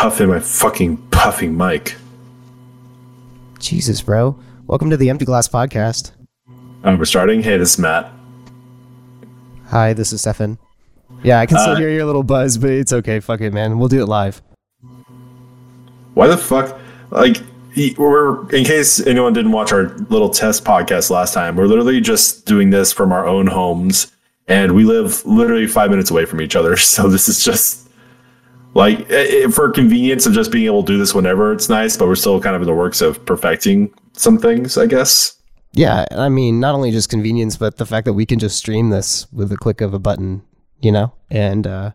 puffing my fucking puffing mic. Jesus, bro. Welcome to the Empty Glass Podcast. Uh, we're starting. Hey, this is Matt. Hi, this is Stefan. Yeah, I can still Uh, hear your little buzz, but it's okay. Fuck it, man. We'll do it live. Why the fuck? Like, we're in case anyone didn't watch our little test podcast last time. We're literally just doing this from our own homes, and we live literally five minutes away from each other. So this is just like i- i- for convenience of just being able to do this whenever it's nice. But we're still kind of in the works of perfecting some things, I guess. Yeah, I mean, not only just convenience, but the fact that we can just stream this with the click of a button, you know? And uh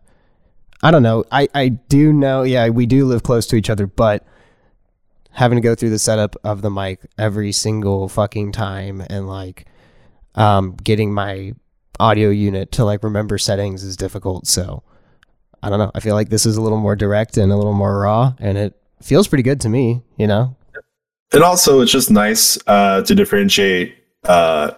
I don't know. I I do know, yeah, we do live close to each other, but having to go through the setup of the mic every single fucking time and like um getting my audio unit to like remember settings is difficult. So I don't know. I feel like this is a little more direct and a little more raw and it feels pretty good to me, you know? And also, it's just nice uh, to differentiate uh,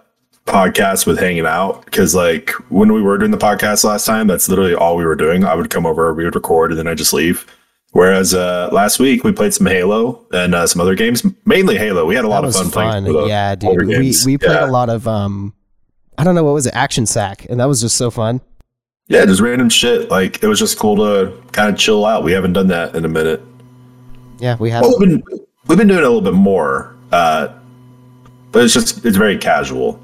podcasts with hanging out because, like, when we were doing the podcast last time, that's literally all we were doing. I would come over, we would record, and then I just leave. Whereas uh, last week we played some Halo and uh, some other games, mainly Halo. We had a lot That of fun, playing. fun. the Yeah, dude. We we played yeah. a lot of um I don't know what was it, Action Sack, and that was just so fun. Yeah, just random shit. Like it was just cool to kind of chill out. We haven't done that in a minute. Yeah, we had Well, we've been we've been doing it a little bit more, uh, but it's just it's very casual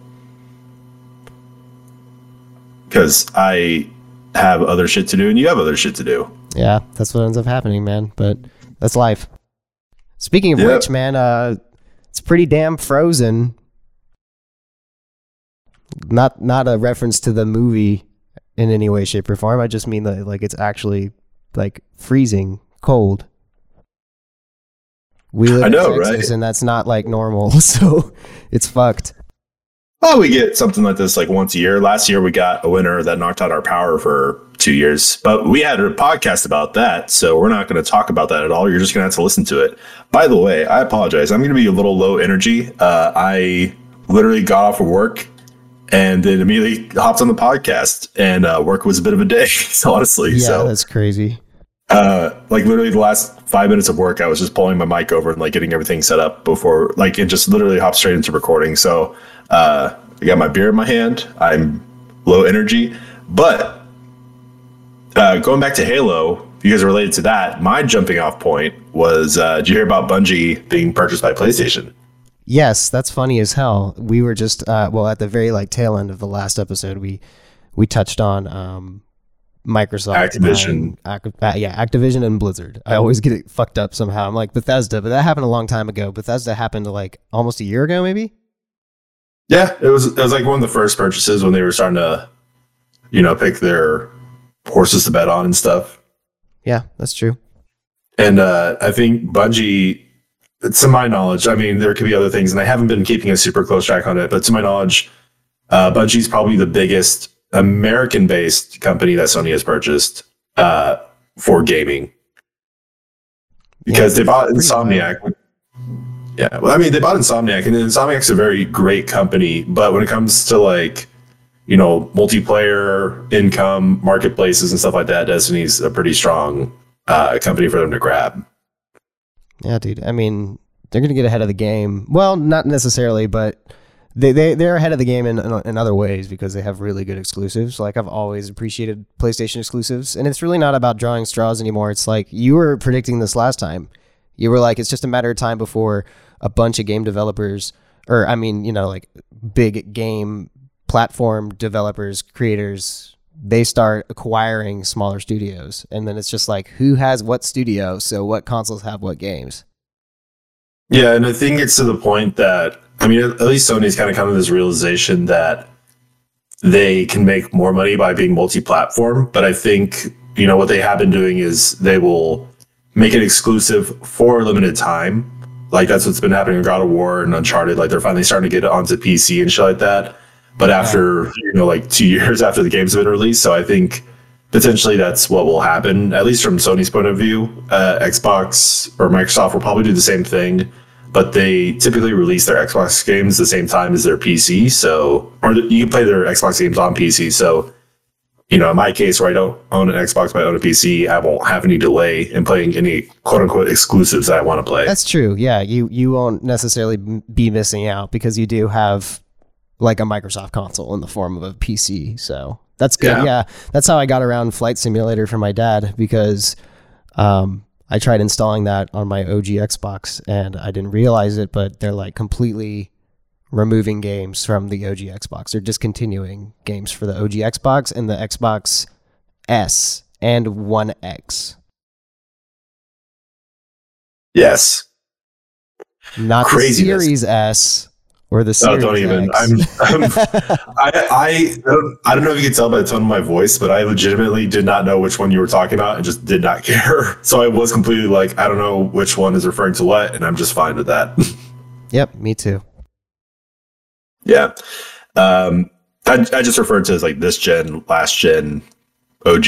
because I have other shit to do and you have other shit to do. Yeah, that's what ends up happening, man. But that's life. Speaking of Yeah. which, man, uh it's pretty damn frozen. Not not a reference to the movie in any way, shape, or form. I just mean that like it's actually like freezing cold. We live I know, in Texas, right? and that's not like normal, so it's fucked. Well, we get something like this like once a year. Last year we got a winter that knocked out our power for two years, but we had a podcast about that, so we're not going to talk about that at all. You're just going to have to listen to it. By the way, I apologize. I'm going to be a little low energy. Uh, I literally got off of work and then immediately hopped on the podcast, and uh, work was a bit of a day, honestly. Yeah, so, that's crazy. uh, like literally the last five minutes of work, I was just pulling my mic over and like getting everything set up before, like, it just literally hopped straight into recording. So, uh, I got my beer in my hand. I'm low energy, but uh, going back to Halo, if you guys are related to that. My jumping off point was, uh, did you hear about Bungie being purchased by PlayStation? Yes, that's funny as hell. We were just uh, well at the very like tail end of the last episode. We we touched on um, Microsoft, Activision. Ac- uh, yeah, Activision and Blizzard. I always get it fucked up somehow. I'm like Bethesda, but that happened a long time ago. Bethesda happened like almost a year ago, maybe. Yeah, it was. It was like one of the first purchases when they were starting to, you know, pick their horses to bet on and stuff. Yeah, that's true. And uh, I think Bungie, to my knowledge, I mean, there could be other things, and I haven't been keeping a super close track on it, but to my knowledge, uh, Bungie's probably the biggest American based company that Sony has purchased uh, for gaming. Because Yeah, they bought Insomniac. Yeah, well, I mean, they bought Insomniac, and Insomniac's a very great company, but when it comes to like, you know, multiplayer, income, marketplaces, and stuff like that, Destiny's a pretty strong uh, company for them to grab. Yeah, dude. I mean, they're gonna get ahead of the game. Well, not necessarily, but they they they're ahead of the game in in other ways because they have really good exclusives. Like I've always appreciated PlayStation exclusives, and it's really not about drawing straws anymore. It's like you were predicting this last time. You were like, it's just a matter of time before a bunch of game developers, or I mean, you know, like big game platform developers, creators, they start acquiring smaller studios, and then it's just like, who has what studio? So what consoles have what games? Yeah, and I think it's to the point that I mean, at least Sony's kind of come to this realization that they can make more money by being multi-platform. But I think you know what they have been doing is they will make it exclusive for a limited time. Like that's what's been happening in God of War and Uncharted. Like they're finally starting to get it onto PC and shit like that. But after you know, like two years after the game's been released, so I think potentially that's what will happen. At least from Sony's point of view, uh, Xbox or Microsoft will probably do the same thing. But they typically release their Xbox games the same time as their PC, so or you can play their Xbox games on PC. So you know, in my case where I don't own an Xbox but I own a PC, I won't have any delay in playing any quote unquote exclusives that I want to play. That's true. Yeah, you you won't necessarily be missing out because you do have like a Microsoft console in the form of a PC. So that's good. Yeah, yeah that's how I got around Flight Simulator for my dad because um, I tried installing that on my OG Xbox and I didn't realize it, but they're like completely removing games from the OG Xbox. They're discontinuing games for the OG Xbox and the Xbox S and One X. Yes. Not Craziness. the Series S or the Series oh, don't even. I'm, I'm I, I, don't, I don't know if you can tell by the tone of my voice, but I legitimately did not know which one you were talking about and just did not care. So I was completely like, I don't know which one is referring to what, and I'm just fine with that. yep, me too. Yeah. Um, I, I just referred to as like this gen, last gen, OG.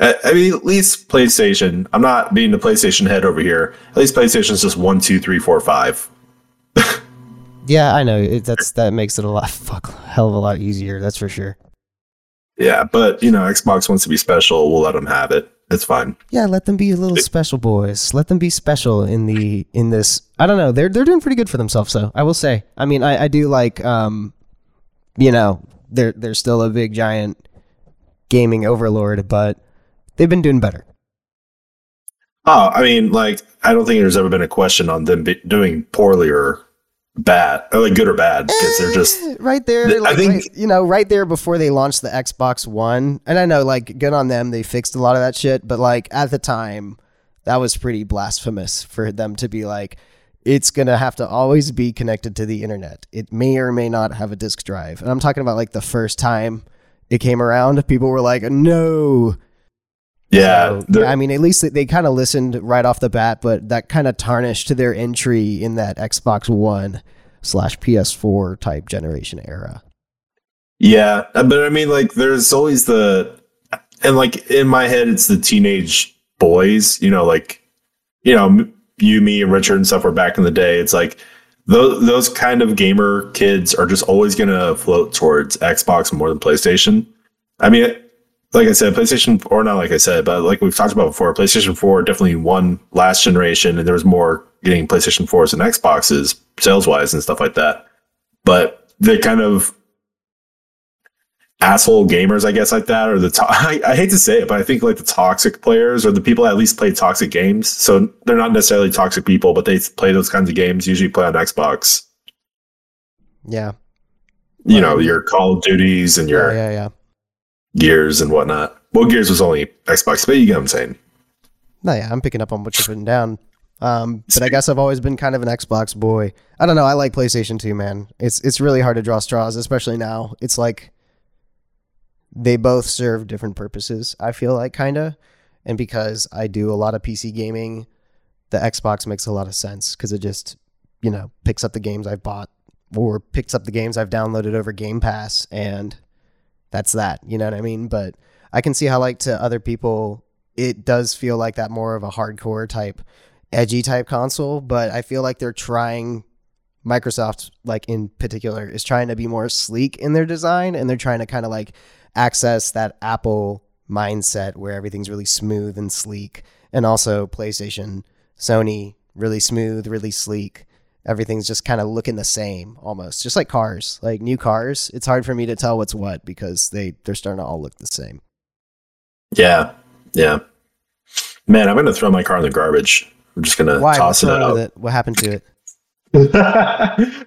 I, I mean, at least PlayStation. I'm not being the PlayStation head over here. At least PlayStation is just one, two, three, four, five. Yeah, I know. It, that's that makes it a lot fuck hell of a lot easier. That's for sure. Yeah, but you know, Xbox wants to be special. We'll let them have it. It's fine. Yeah, let them be a little special boys. Let them be special in the in this. I don't know. They're they're doing pretty good for themselves. So I will say. I mean, I, I do like. Um, you know, they're they're still a big giant gaming overlord, but they've been doing better. Oh, I mean, like I don't think there's ever been a question on them doing poorly or bad or like good or bad because they're just eh, right there like, i think right, you know right there before they launched the xbox one and i know like good on them they fixed a lot of that shit but like at the time that was pretty blasphemous for them to be like it's gonna have to always be connected to the internet. It may or may not have a disk drive. And i'm talking about like the first time it came around people were like no yeah, so, I mean, at least they, they kind of listened right off the bat, but that kind of tarnished their entry in that Xbox One slash PS4 type generation era. Yeah, uh, but I mean, like, there's always the, and like in my head, it's the teenage boys. You know, like, you know, you, me, and Richard and stuff were back in the day. It's like those those kind of gamer kids are just always gonna float towards Xbox more than PlayStation. I mean like I said, PlayStation, or not like I said, but like we've talked about before, PlayStation 4 definitely won last generation, and there was more getting PlayStation 4s and Xboxes sales wise and stuff like that. But the kind of asshole gamers, I guess, like that, or the to- I, I, hate to say it, but I think like the toxic players or the people that at least play toxic games. So they're not necessarily toxic people, but they play those kinds of games, usually play on Xbox. Yeah. You know, your Call of Duties and your. Yeah, yeah, yeah Gears and whatnot. Well, Gears was only Xbox, but you get what I'm saying. No, yeah, I'm picking up on what you're putting down. Um, but I guess I've always been kind of an Xbox boy. I don't know. I like PlayStation too, man. It's it's really hard to draw straws, especially now. It's like they both serve different purposes. I feel like kinda, and because I do a lot of PC gaming, the Xbox makes a lot of sense because it just you know picks up the games I've bought or picks up the games I've downloaded over Game Pass and that's that. You know what I mean? But I can see how like to other people it does feel like that more of a hardcore type edgy type console, but I feel like they're trying Microsoft like in particular is trying to be more sleek in their design and they're trying to kind of like access that Apple mindset where everything's really smooth and sleek and also PlayStation, Sony really smooth, really sleek everything's just kind of looking the same almost just like cars like new cars it's hard for me to tell what's what because they they're starting to all look the same. Yeah yeah. Man i'm gonna throw my car in the garbage. I'm just gonna Why? toss it out. it? what happened to it?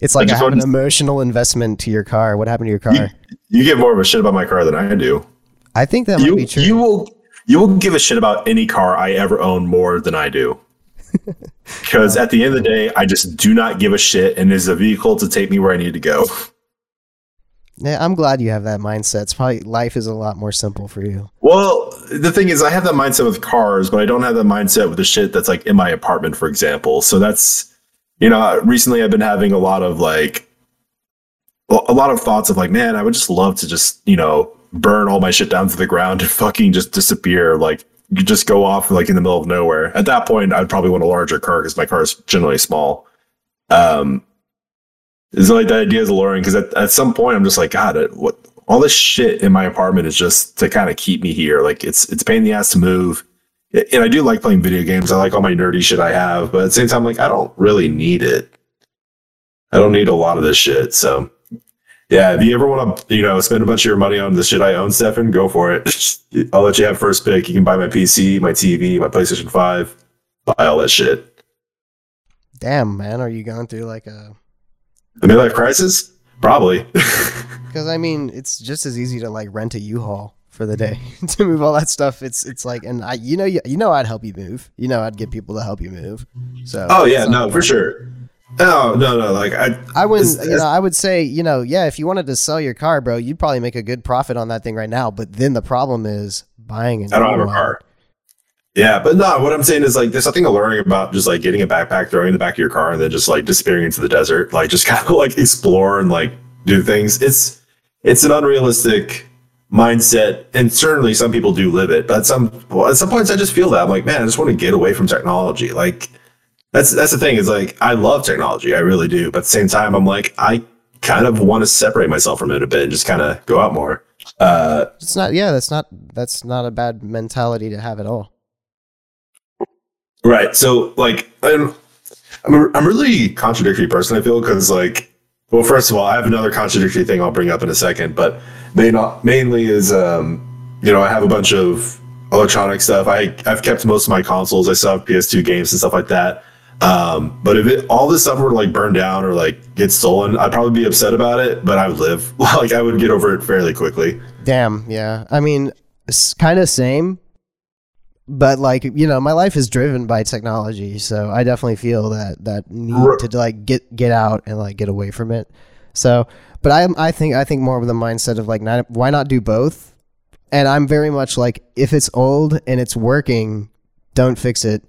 It's like I, I have an emotional investment to your car. What happened to your car? you, you, get more of a shit about my car than i do. I think that you, might be true. you will you will give a shit about any car i ever own more than i do because at the end of the day, I just do not give a shit, and is a vehicle to take me where I need to go. Yeah, I'm glad you have that mindset. It's probably life is a lot more simple for you. Well, the thing is, I have that mindset with cars, but I don't have that mindset with the shit that's like in my apartment, for example. So that's, you know, recently I've been having a lot of like, a lot of thoughts of like, man, I would just love to just, you know, burn all my shit down to the ground and fucking just disappear. Like, you just go off like in the middle of nowhere. At that point, I'd probably want a larger car because my car is generally small. Um, it's like the idea is alluring because at, at some point I'm just like, God, what all this shit in my apartment is just to kind of keep me here. Like it's it's pain in the ass to move. And I do like playing video games. I like all my nerdy shit I have, but at the same time, like I don't really need it. I don't need a lot of this shit. So yeah, if you ever want to, you know, spend a bunch of your money on the shit I own, Stefan, go for it. I'll let you have first pick. You can buy my PC, my TV, my PlayStation 5, buy all that shit. Damn, man, are you going through like a a midlife crisis? Probably. Because I mean, it's just as easy to like rent a U-Haul for the day to move all that stuff. It's it's like, and I, you know, you, you know, I'd help you move. You know, I'd get people to help you move. So. Oh yeah, no, for sure. No, no, no. Like I, I would, you know, I would say, you know, yeah, if you wanted to sell your car, bro, you'd probably make a good profit on that thing right now. But then the problem is buying. I don't have a car. Yeah, but no, what I'm saying is like there's something alluring about just like getting a backpack, throwing in the back of your car, and then just like disappearing into the desert, like just kind of like explore and like do things. It's it's an unrealistic mindset, and certainly some people do live it. But at some well, at some points, I just feel that I'm like, man, I just want to get away from technology. Like that's that's the thing is like I love technology, I really do. But at the same time, I'm like I kind of want to separate myself from it a bit and just kind of go out more. Uh, it's not. Yeah, that's not. That's not a bad mentality to have at all. Right. So like I'm I'm a, I'm a really contradictory person. I feel because like well, first of all, I have another contradictory thing I'll bring up in a second, but main, mainly is um, you know I have a bunch of electronic stuff. I I've kept most of my consoles. I still have PS2 games and stuff like that. Um, but if it all this stuff were like burned down or like get stolen, I'd probably be upset about it. But I would live. like I would get over it fairly quickly. Damn. Yeah. I mean, it's kind of same but like you know my life is driven by technology so i definitely feel that that need to like get get out and like get away from it so but i i think i think more of the mindset of like not, why not do both and i'm very much like if it's old and it's working don't fix it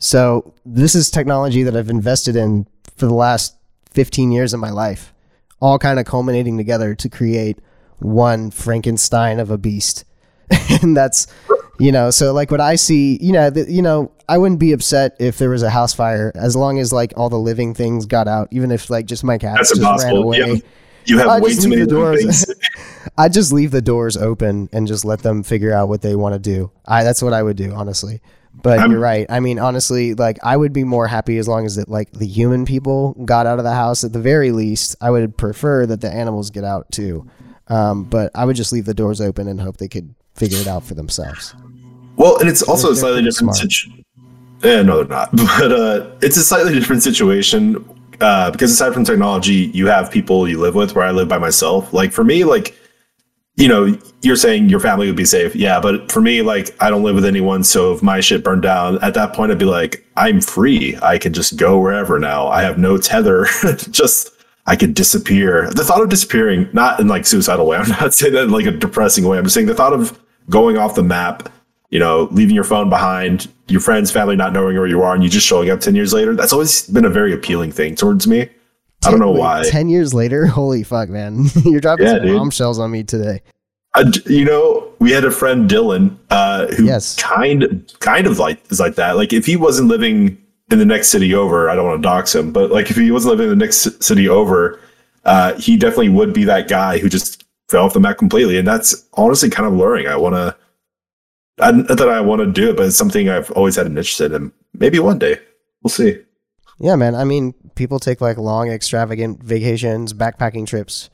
so this is technology that i've invested in for the last 15 years of my life all kind of culminating together to create one frankenstein of a beast. And that's you know so like what i see you know the, you know i wouldn't be upset if there was a house fire as long as like all the living things got out even if like just my cat just impossible. ran away. Yeah. you have I way too many doors i just leave the doors open and just let them figure out what they want to do. I that's what i would do honestly but I'm, you're right i mean honestly like i would be more happy as long as that like the human people got out of the house at the very least i would prefer that the animals get out too um, but i would just leave the doors open and hope they could figure it out for themselves well, and it's also they're, a slightly different situation. Yeah, no, they're not. But uh, it's a slightly different situation uh, because aside from technology, you have people you live with. Where I live by myself. Like for me, like you know, you're saying your family would be safe. Yeah, but for me, like I don't live with anyone, so if my shit burned down, at that point I'd be like, I'm free. I can just go wherever now. I have no tether. just I could disappear. The thought of disappearing, not in like suicidal way. I'm not saying that in like a depressing way. I'm just saying the thought of going off the map you know, leaving your phone behind, your friends, family not knowing where you are, and you just showing up 10 years later. That's always been a very appealing thing towards me. I don't know wait, why. 10 years later? Holy fuck, man. You're dropping yeah, some dude. bombshells on me today. Uh, you know, we had a friend Dylan, uh, who yes. kind kind of like is like that. Like if he wasn't living in the next city over, I don't want to dox him, but like if he wasn't living in the next city over, uh, he definitely would be that guy who just fell off the map completely. And that's honestly kind of luring. I want to I, not that I want to do it, but it's something I've always had an interest in. Maybe one day we'll see. Yeah, man. I mean, people take like long, extravagant vacations, backpacking trips,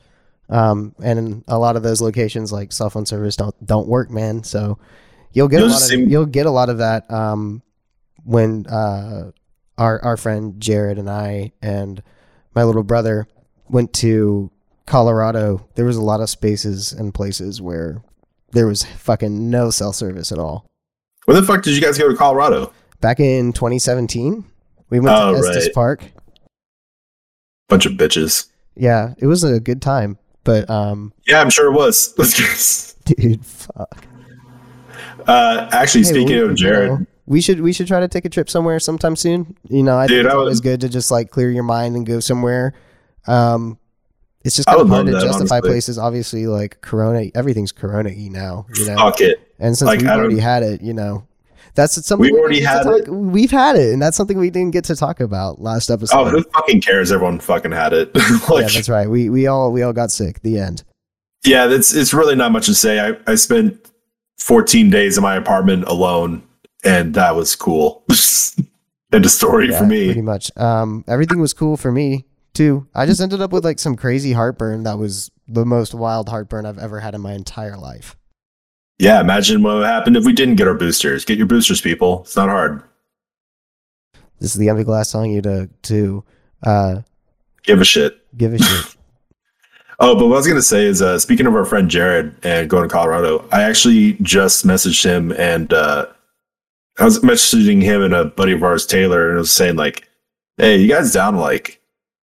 um, and a lot of those locations, like cell phone service, don't don't work, man. So you'll get a lot of you'll get a lot of that um, when uh, our our friend Jared and I and my little brother went to Colorado. There was a lot of spaces and places where there was fucking no cell service at all. Where the fuck did you guys go to Colorado? Back in 2017, we went oh, to Estes right. Park. Bunch of bitches. Yeah, it was a good time, but um. Yeah, I'm sure it was. dude, fuck. Uh, actually, hey, speaking we, of Jared, you know, we should we should try to take a trip somewhere sometime soon. You know, I dude, think it's always good to just like clear your mind and go somewhere. Um, it's just kind of hard to that, justify honestly. places. Obviously, like Corona, everything's Corona y now. You know, fuck it. And since like, we've already had it, you know, that's something we already had talk, it. We've had it, and that's something we didn't get to talk about last episode. Oh, who fucking cares? Everyone fucking had it. like, yeah, that's right. We we all we all got sick. The end. Yeah, that's it's really not much to say. I, I spent 14 days in my apartment alone, and that was cool. End of story Yeah, for me. Pretty much. Um, everything was cool for me too. I just ended up with like some crazy heartburn that was the most wild heartburn I've ever had in my entire life. Yeah, imagine what would happen if we didn't get our boosters. Get your boosters, people. It's not hard. This is the empty glass telling you to to uh, Give a shit. give a shit. Oh, but what I was gonna say is, uh, speaking of our friend Jared and going to Colorado, I actually just messaged him and uh, I was messaging him and a buddy of ours, Taylor, and I was saying like, "Hey, you guys down to like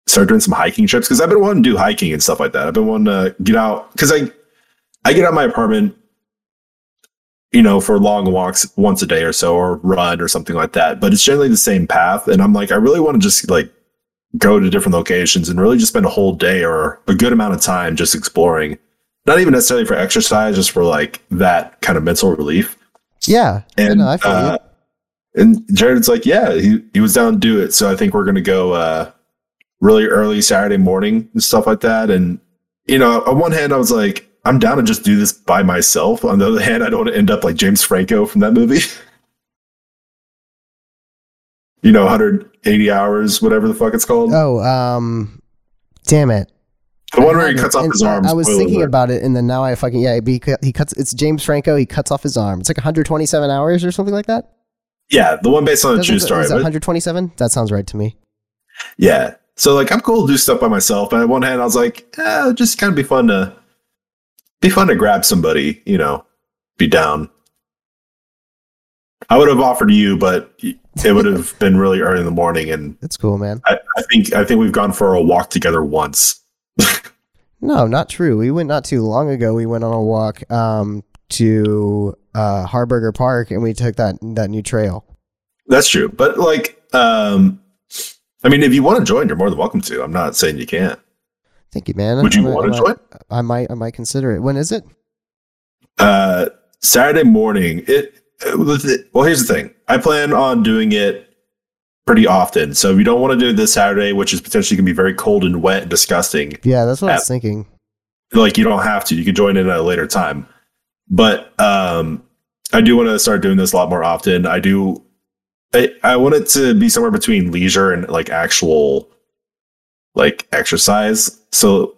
start doing some hiking trips? Because I've been wanting to do hiking and stuff like that. I've been wanting to get out because I I get out of my apartment, you know, for long walks once a day or so, or run or something like that. But it's generally the same path, and I'm like, I really want to just like go to different locations and really just spend a whole day or a good amount of time just exploring. Not even necessarily for exercise, just for like that kind of mental relief. Yeah, And no, I feel uh, and Jared's like, yeah, he, he was down to do it. So I think we're gonna go uh really early Saturday morning and stuff like that. And you know, on one hand, I was like, I'm down to just do this by myself. On the other hand, I don't want to end up like James Franco from that movie. you know, 180 hours, whatever the fuck it's called. Oh, um, damn it. the one I where he cuts it, off and his arms. I was thinking alert. about it, and then now I fucking yeah. He, he cuts. It's James Franco. He cuts off his arm. It's like 127 hours or something like that. Yeah, the one based on a Doesn't- true is story. but- 127? That sounds right to me. Yeah. So like I'm cool to do stuff by myself, but on one hand I was like, eh, just kind of be fun to be fun to grab somebody, you know, be down. I would have offered you, but it would have been really early in the morning, and That's cool, man. I, I think I think we've gone for a walk together once. No, not true. We went not too long ago. We went on a walk um, to uh, Harburger Park, and we took that that new trail. That's true, but like, um, I mean, if you want to join, you're more than welcome to. I'm not saying you can't. Thank you, man. Would you I want to join? I might. I might consider it. When is it? Uh, Saturday morning. It well, here's the thing. I plan on doing it pretty often. So if you don't want to do it this Saturday, which is potentially going to be very cold and wet and disgusting, Yeah, that's what I was thinking. like you don't have to. You can join in at a later time. But um, I do want to start doing this a lot more often. I do. I, I want it to be somewhere between leisure and like actual like exercise. So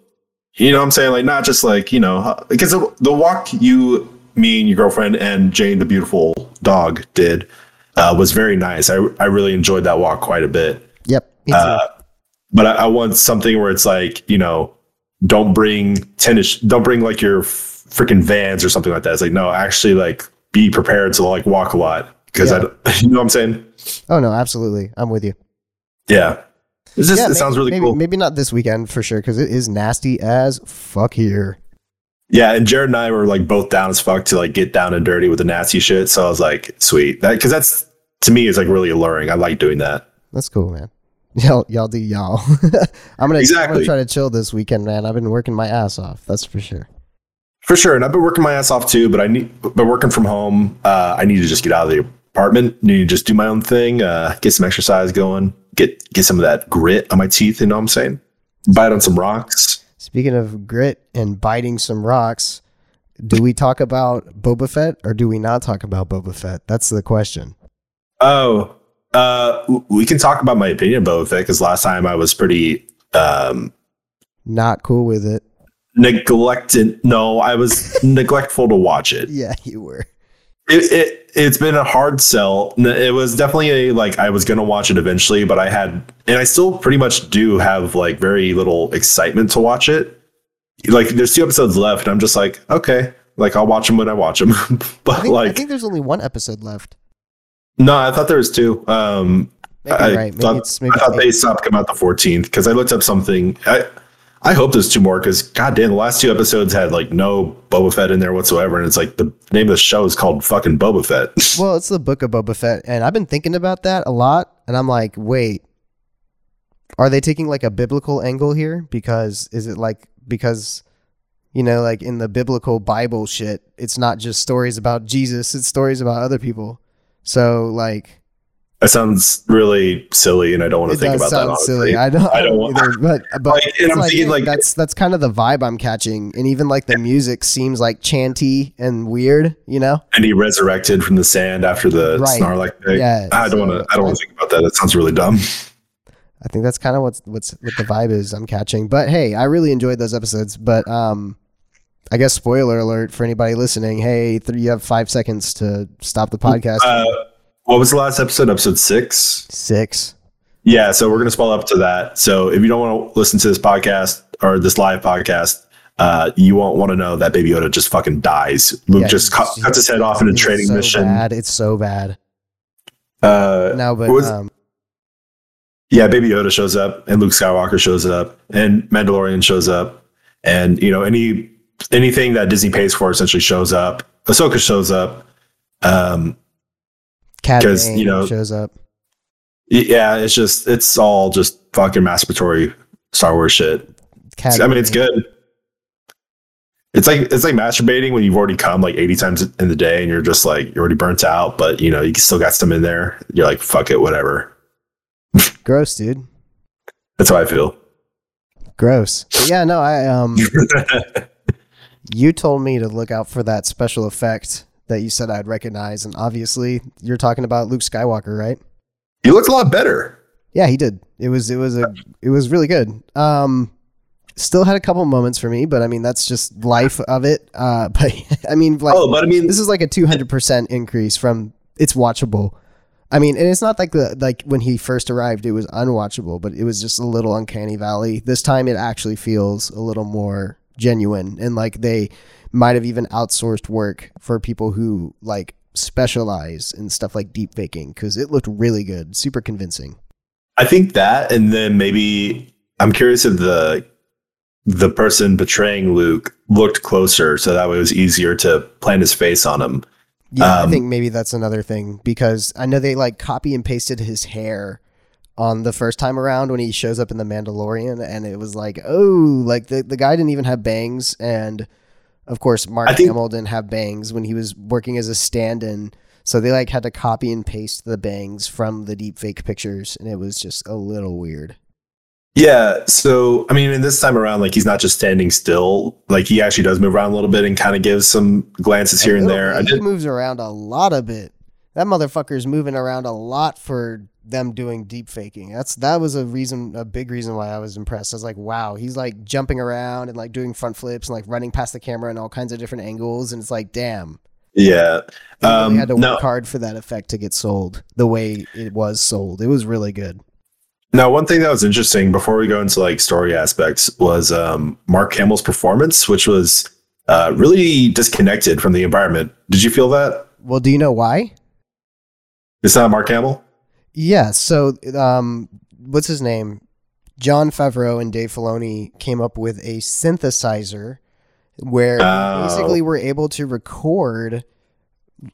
you know what I'm saying? Like not just like, you know, because the, the walk you, me and your girlfriend and Jane, the beautiful dog did uh, was very nice. I, I really enjoyed that walk quite a bit. Yep. Uh, but I, I want something where it's like, you know, don't bring tennis, don't bring like your freaking vans or something like that. It's like, no, actually like be prepared to like walk a lot. Cause I, Yeah. don't- you know what I'm saying? oh no, absolutely. I'm with you. Yeah. Just, Yeah, it maybe- sounds really maybe, cool. Maybe not this weekend for sure because it is nasty as fuck here. Yeah, and Jared and I were like both down as fuck to like get down and dirty with the nasty shit. So I was like, sweet, that because that's to me is like really alluring. I like doing that. That's cool, man. Y'all, y'all do y'all. I'm gonna, I'm gonna Exactly. try to chill this weekend, man. I've been working my ass off. That's for sure. For sure, and I've been working my ass off too. But I need, but working from home, uh, I need to just get out of the apartment. Need to just do my own thing. Uh, get some exercise going. Get get some of that grit on my teeth. You know what I'm saying? Bite on some rocks. Speaking of grit and biting some rocks, do we talk about Boba Fett or do we not talk about Boba Fett? That's the question. Oh, uh, we can talk about my opinion of Boba Fett because last time I was pretty um, Not cool with it. neglected. No, I was neglectful to watch it. Yeah, you were. It, it it's been a hard sell. It was definitely a like I was gonna watch it eventually, but I had and I still pretty much do have like very little excitement to watch it. Like there's two episodes left, and I'm just like, okay, like I'll watch them when I watch them. I but think, like, I think there's only one episode left. no, I thought there was two. Um, Maybe I right. Maybe thought, maybe I thought they stopped coming out the 14th because I looked up something. I I hope there's two more because goddamn, the last two episodes had like no Boba Fett in there whatsoever, and it's like the name of the show is called fucking Boba Fett. Well, it's the book of Boba Fett, and I've been thinking about that a lot, and I'm like, wait, are they taking like a biblical angle here? Because is it like because you know, like in the biblical Bible shit, it's not just stories about Jesus; it's stories about other people. So, like, That sounds really silly, and I don't want to It think about sound that. silly. I don't. I don't want- either, but but Like, and I'm thinking, like- that's that's kind of the vibe I'm catching, and even like the music seems like chanty and weird. You know? And he resurrected from the sand after the Right. Sarlacc. Yeah, I don't so- want to. I don't want to think about that. That sounds really dumb. I think that's kind of what's what's what the vibe is I'm catching. But hey, I really enjoyed those episodes. But um, I guess spoiler alert for anybody listening. Hey, th- you have five seconds to stop the podcast. Uh, what was the last episode? Episode six. Six. Yeah, so we're gonna spoil up to that. So if you don't want to listen to this podcast or this live podcast, uh, you won't want to know that Baby Yoda just fucking dies. Luke Yeah, just cut, cuts his head off in a training so mission. Bad. It's so bad. Uh, No, but was- um, yeah, Baby Yoda shows up, and Luke Skywalker shows up, and Mandalorian shows up, and you know any anything that Disney pays for essentially shows up. Ahsoka shows up. Um, Cad 'cause, Bane you know- shows up. yeah, it's just it's all just fucking masturbatory Star Wars shit. Cad I mean, it's good. It's like it's like masturbating when you've already come like eighty times in the day, and you're just like you're already burnt out, but you know you still got some in there. You're like, fuck it, whatever. Gross, dude. That's how I feel. Gross. But yeah, no, I um, you told me to look out for that special effect that you said I'd recognize, and obviously you're talking about Luke Skywalker, right? He look a lot better. Yeah, he did. It was it was a it was really good. Um still had a couple moments for me, but I mean that's just life of it. Uh but I mean like oh, but I mean, this is like a 200% increase from it's watchable. I mean, and it's not like the like when he first arrived it was unwatchable, but it was just a little uncanny valley. This time it actually feels a little more genuine and like they might have even outsourced work for people who like specialize in stuff like deep faking cuz it looked really good, super convincing. I think that, and then maybe I'm curious if the the person betraying Luke looked closer, so that way it was easier to plant his face on him. Yeah, I Um, think maybe that's another thing because I know they like copy and pasted his hair on the first time around when he shows up in the Mandalorian, and it was like, oh, like the the guy didn't even have bangs, and of course Mark think- Hamill didn't have bangs when he was working as a stand-in, so they like had to copy and paste the bangs from the deep fake pictures, and it was just a little weird. Yeah, so I mean, in this time around, like he's not just standing still; like he actually does move around a little bit and kind of gives some glances here and there. bit. He did, moves around a lot of bit. That motherfucker's moving around a lot for them doing deep faking. That's that was a reason, a big reason why I was impressed. I was like, wow, he's like jumping around and like doing front flips and like running past the camera in all kinds of different angles, and it's like, damn, yeah. they really Um, had to work no. hard for that effect to get sold the way it was sold. It was really good. Now, one thing that was interesting before we go into like story aspects was um, Mark Hamill's performance, which was uh, really disconnected from the environment. Did you feel that? Well, do you know why? It's not Mark Hamill. Yeah. So, um, what's his name? Jon Favreau and Dave Filoni came up with a synthesizer where Oh. basically we're able to record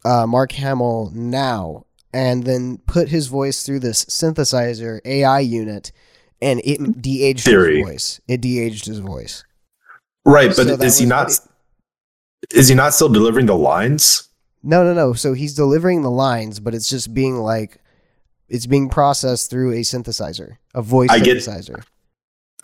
uh, Mark Hamill now and then put his voice through this synthesizer AI unit, and it de-aged Theory. his voice. It de-aged his voice. Right, but So that is he not? what Is he not still delivering the lines? No, no, no. So he's delivering the lines, but it's just being like, it's being processed through a synthesizer, a voice I get- synthesizer.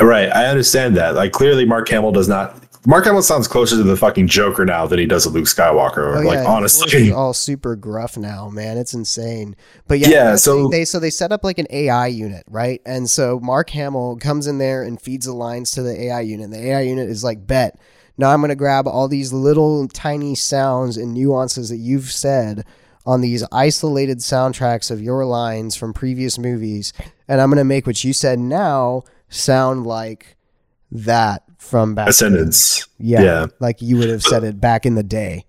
Right, I understand that. Like clearly, Mark Hamill does not. Mark Hamill sounds closer to the fucking Joker now than he does to Luke Skywalker. Oh, like yeah, voice honestly, all super gruff now, man. It's insane. But yeah, Yeah, so- they so they set up like an AI unit, right? And so Mark Hamill comes in there and feeds the lines to the AI unit. The AI unit is like, bet. Now I'm gonna grab all these little tiny sounds and nuances that you've said on these isolated soundtracks of your lines from previous movies, and I'm gonna make what you said now sound like that from back. Ascendance. Yeah, yeah. like you would have said it back in the day.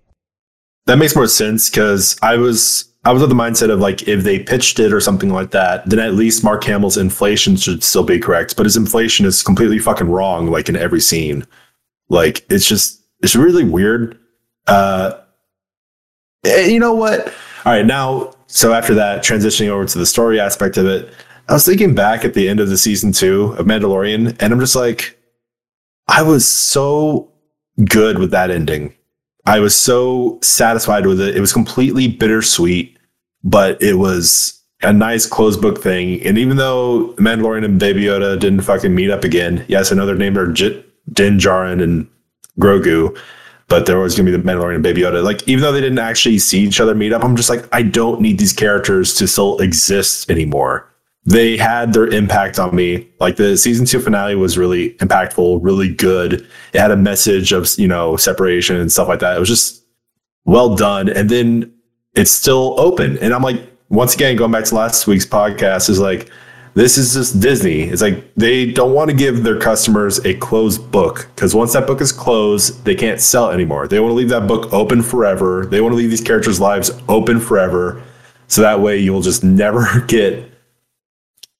That makes more sense because I was I was of the mindset of like if they pitched it or something like that, then at least Mark Hamill's inflation should still be correct. But his inflation is completely fucking wrong, like in every scene. Like it's just it's really weird. Uh eh, you know what? All right, now so after that, transitioning over to the story aspect of it, I was thinking back at the end of the season two of Mandalorian, and I'm just like, I was so good with that ending. I was so satisfied with it. It was completely bittersweet, but it was a nice closed book thing. And even though Mandalorian and Baby Yoda didn't fucking meet up again, yes, I know their are Din Djarin and Grogu, but there was gonna be the Mandalorian and Baby Yoda. Like, even though they didn't actually see each other meet up, I'm just like, I don't need these characters to still exist anymore. They had their impact on me. Like the season two finale was really impactful, really good. It had a message of you know separation and stuff like that. It was just well done. And then it's still open. And I'm like, once again, going back to last week's podcast, is like this is just Disney. It's like they don't want to give their customers a closed book because once that book is closed, they can't sell it anymore. They want to leave that book open forever. They want to leave these characters' lives open forever. So that way you'll just never get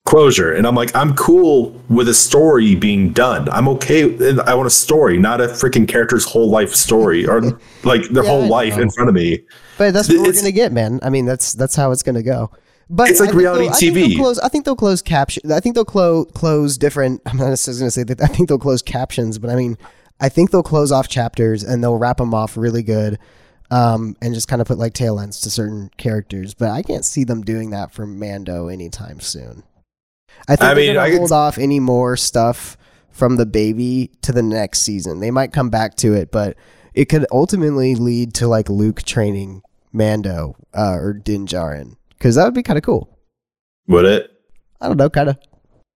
closure. And I'm like, I'm cool with a story being done. I'm okay. I want a story, not a freaking character's whole life story or like their yeah, whole life in front of me. But that's what it's, we're gonna get, man. I mean, that's that's how it's gonna go. But it's like reality TV. I think, close, I think they'll close caption. I think they'll close close different. I'm not necessarily going to say that. I think they'll close captions, but I mean, I think they'll close off chapters and they'll wrap them off really good, um, and just kind of put like tail ends to certain characters. But I can't see them doing that for Mando anytime soon. I think I they're to hold off any more stuff from the baby to the next season. They might come back to it, but it could ultimately lead to like Luke training Mando uh, or Din Djarin because that would be kind of cool. Would it? I don't know, kind of.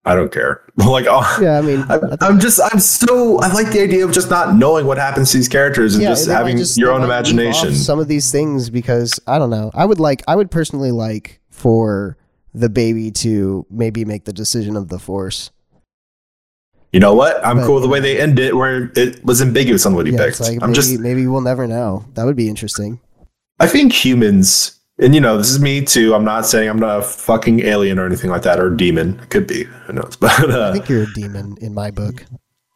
I don't care. like, oh, yeah, I mean, I'm, I'm, just, I'm so, I like the idea of just not knowing what happens to these characters and yeah, just having just, your own imagination. Some of these things because I don't know. I would like, I would personally like for the baby to maybe make the decision of the force. You know what? I'm but, cool with the way they end it, where it was ambiguous on what he yeah, picked. Like I'm maybe, just maybe we'll never know. That would be interesting. I think humans and you know, this is me too. I'm not saying I'm not a fucking alien or anything like that, or demon. It could be. Who knows? But uh, I think you're a demon in my book.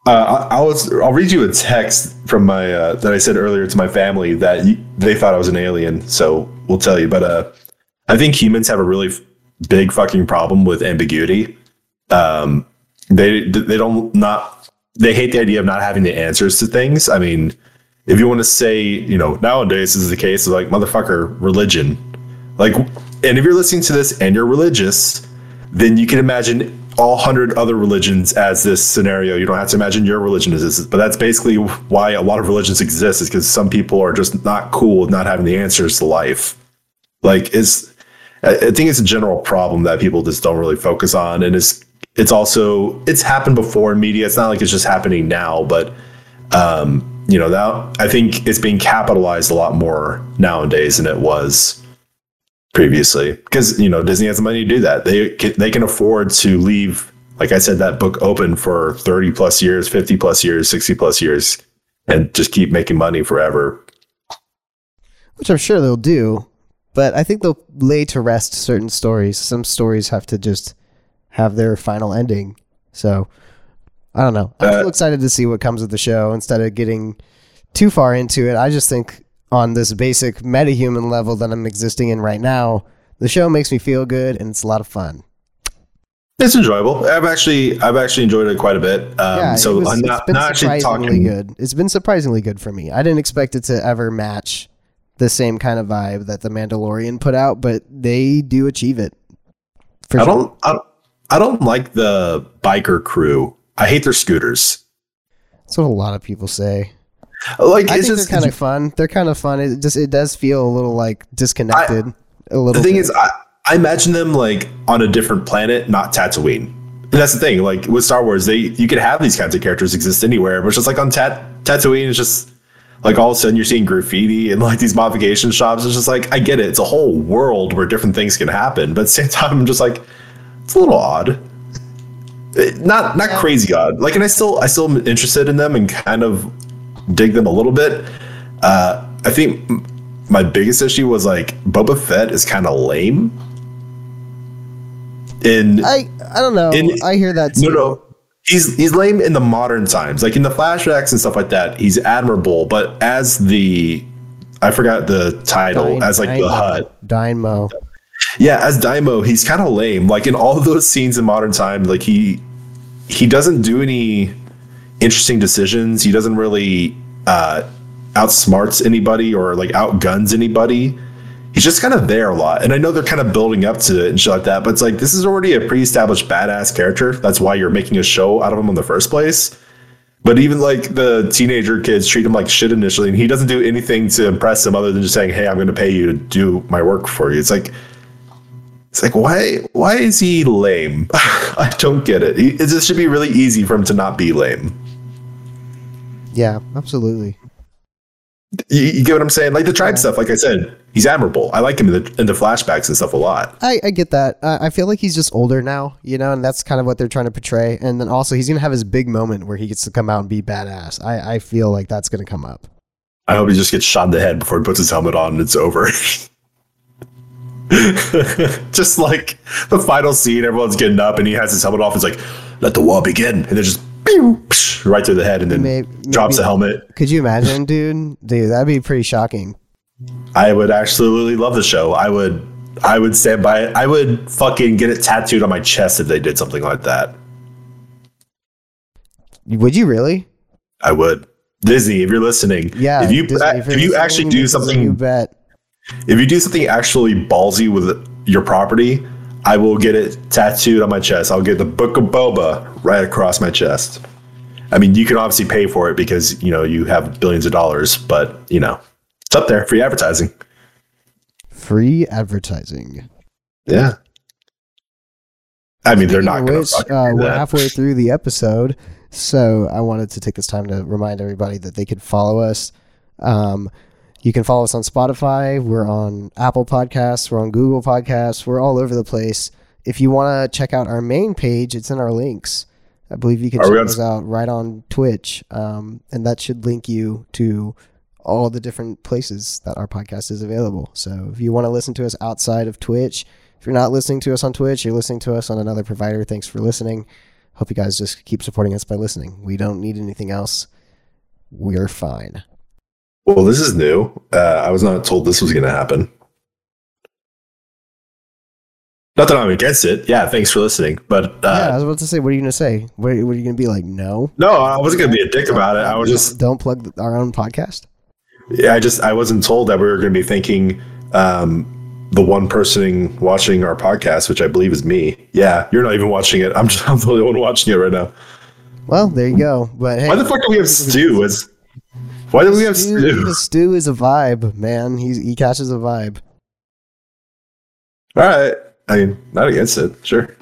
Uh, I, I, was. I'll read you a text from my uh, that I said earlier to my family that they thought I was an alien. So we'll tell you. But uh, I think humans have a really f- big fucking problem with ambiguity. Um, they they don't not they hate the idea of not having the answers to things. I mean, if you want to say, you know, nowadays this is the case of like motherfucker religion like, and if you're listening to this and you're religious, then you can imagine all hundred other religions as this scenario. You don't have to imagine your religion as this, but that's basically why a lot of religions exist. Is because some people are just not cool with not having the answers to life. Like, is I think it's a general problem that people just don't really focus on, and it's it's also it's happened before in media. It's not like it's just happening now, but um, you know, now I think it's being capitalized a lot more nowadays than it was previously because you know Disney has the money to do that. They can, they can afford to leave, like I said, that book open for thirty plus years, fifty plus years, sixty plus years, and just keep making money forever. Which I'm sure they'll do, but I think they'll lay to rest certain stories. Some stories have to just have their final ending. So I don't know. I'm uh, still excited to see what comes of the show instead of getting too far into it. I just think on this basic metahuman level that I'm existing in right now, the show makes me feel good and it's a lot of fun. It's enjoyable. I've actually I've actually enjoyed it quite a bit. Um, yeah, so was, I'm not, not actually talking good. It's been surprisingly good for me. I didn't expect it to ever match the same kind of vibe that the Mandalorian put out, but they do achieve it. I sure. don't I, I don't like the biker crew. I hate their scooters. That's what a lot of people say. Like I it's think just kind of fun. They're kind of fun. It just it does feel a little like disconnected. I, a little. The thing bit. is, I, I imagine them like on a different planet, not Tatooine. And that's the thing. Like with Star Wars, they you could have these kinds of characters exist anywhere, but it's just like on Tat Tatooine, it's just like all of a sudden you're seeing graffiti and like these modification shops. It's just like I get it. It's a whole world where different things can happen, but at the same time, I'm just like it's a little odd. Eh, not not crazy odd. Like, and I still I still am interested in them and kind of dig them a little bit. Uh, I think my biggest issue was like Boba Fett is kind of lame. In I I don't know. In, I hear that. Too. No, no. He's he's lame in the modern times, like in the flashbacks and stuff like that. He's admirable, but as the I forgot the title Dine, as like the Hutt. Daimyo. Yeah, as Daimyo, he's kind of lame. Like in all of those scenes in modern time, like he he doesn't do any interesting decisions. He doesn't really uh, outsmarts anybody or like outguns anybody. he's just kind of there a lot. And I know they're kind of building up to it and shit like that, but it's like this is already a pre-established badass character. That's why you're making a show out of him in the first place. But even like the teenager kids treat him like shit initially, and he doesn't do anything to impress them other than just saying, "Hey, I'm going to pay you to do my work for you." It's like, it's like why why is he lame? I don't get it. It should be really easy for him to not be lame. Yeah, absolutely. You, you, get what I'm saying? Like the tribe yeah. stuff, like I said, he's admirable. I like him in the, in the flashbacks and stuff a lot. I, I get that. I feel like he's just older now, you know, and that's kind of what they're trying to portray. And then also, he's going to have his big moment where he gets to come out and be badass. I, I feel like that's going to come up. I hope he just gets shot in the head before he puts his helmet on and it's over. just like the final scene, everyone's getting up and he has his helmet off. And it's like, let the war begin. And they're just right through the head and then maybe, drops the helmet. Could you imagine, dude? Dude, that'd be pretty shocking. I would absolutely love the show. I would I would stand by it. I would fucking get it tattooed on my chest if they did something like that. Would you really? I would. Disney, if you're listening, yeah. If you Disney, if, if you actually do something, you bet. If you do something actually ballsy with your property, I will get it tattooed on my chest. I'll get the Book of Boba right across my chest. I mean, you can obviously pay for it because you know you have billions of dollars, but you know it's up there, free advertising. Free advertising. Yeah. I mean, they're not going to. Uh, we're halfway through the episode, so I wanted to take this time to remind everybody that they could follow us. Um, you can follow us on Spotify. We're on Apple Podcasts. We're on Google Podcasts. We're all over the place. If you want to check out our main page, it's in our links. I believe you can Are check those out right on Twitch, um, and that should link you to all the different places that our podcast is available. So if you want to listen to us outside of Twitch, if you're not listening to us on Twitch, you're listening to us on another provider. Thanks for listening. Hope you guys just keep supporting us by listening. We don't need anything else. We're fine. Well, this is new. Uh, I was not told this was going to happen. Not that I'm against it. Yeah, thanks for listening. But uh, yeah, I was about to say, what are you going to say? What, what, are you going to be like? No, no, I wasn't going to be a dick about it. I was just don't plug our own podcast. Yeah, I just I wasn't told that we were going to be thinking um, the one person watching our podcast, which I believe is me. Yeah, you're not even watching it. I'm just I'm the only one watching it right now. Well, there you go. But hey, why the fuck do we have Stu? As why do we have Stu? Stu? Is a vibe, man. He's he catches a vibe. All right. I mean, not against it. Sure.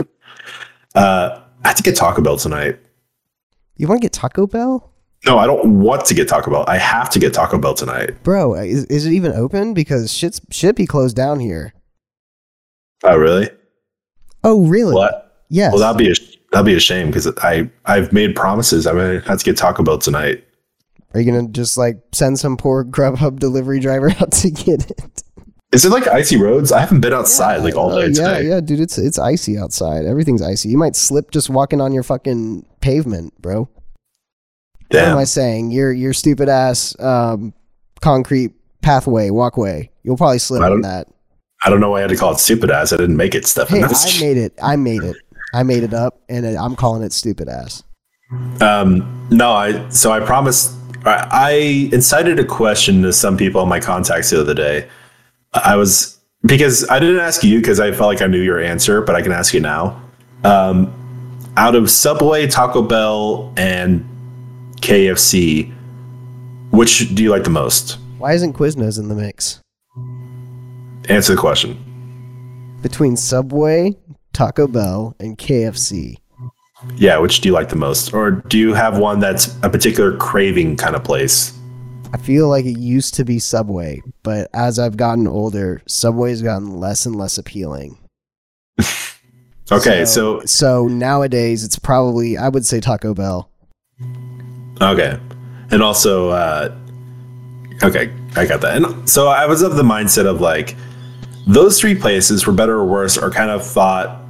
Uh, I have to get Taco Bell tonight. You want to get Taco Bell? No, I don't want to get Taco Bell. I have to get Taco Bell tonight. Bro, is, is it even open? Because shit's should be closed down here. Oh, really? Oh, really? What? Yes. Well, that'd be a that'd be a shame because I I've made promises. I'm gonna have to get Taco Bell tonight. Are you gonna just like send some poor Grubhub delivery driver out to get it? Is it like icy roads? I haven't been outside yeah, like all day. yeah, today. yeah, dude. It's it's icy outside. Everything's icy. You might slip just walking on your fucking pavement, bro. Damn. What am I saying? Your your stupid ass um, concrete pathway, walkway. You'll probably slip on that. I don't know why I had to call it stupid ass. I didn't make it, Stefan. Hey, I made it. I made it. I made it up, and I'm calling it stupid ass. Um, no, I. So I promised. I, I incited a question to some people in my contacts the other day. I was because I didn't ask you because I felt like I knew your answer, but I can ask you now. Um, out of Subway, Taco Bell, and KFC, which do you like the most? Why isn't Quiznos in the mix? Answer the question. Between Subway, Taco Bell, and KFC. Yeah, which do you like the most? Or do you have one that's a particular craving kind of place? I feel like it used to be Subway, but as I've gotten older, Subway's gotten less and less appealing. okay, so, so so nowadays it's probably I would say Taco Bell. Okay. And also, uh, okay, I got that. And so I was of the mindset of like, those three places, for better or worse, are kind of thought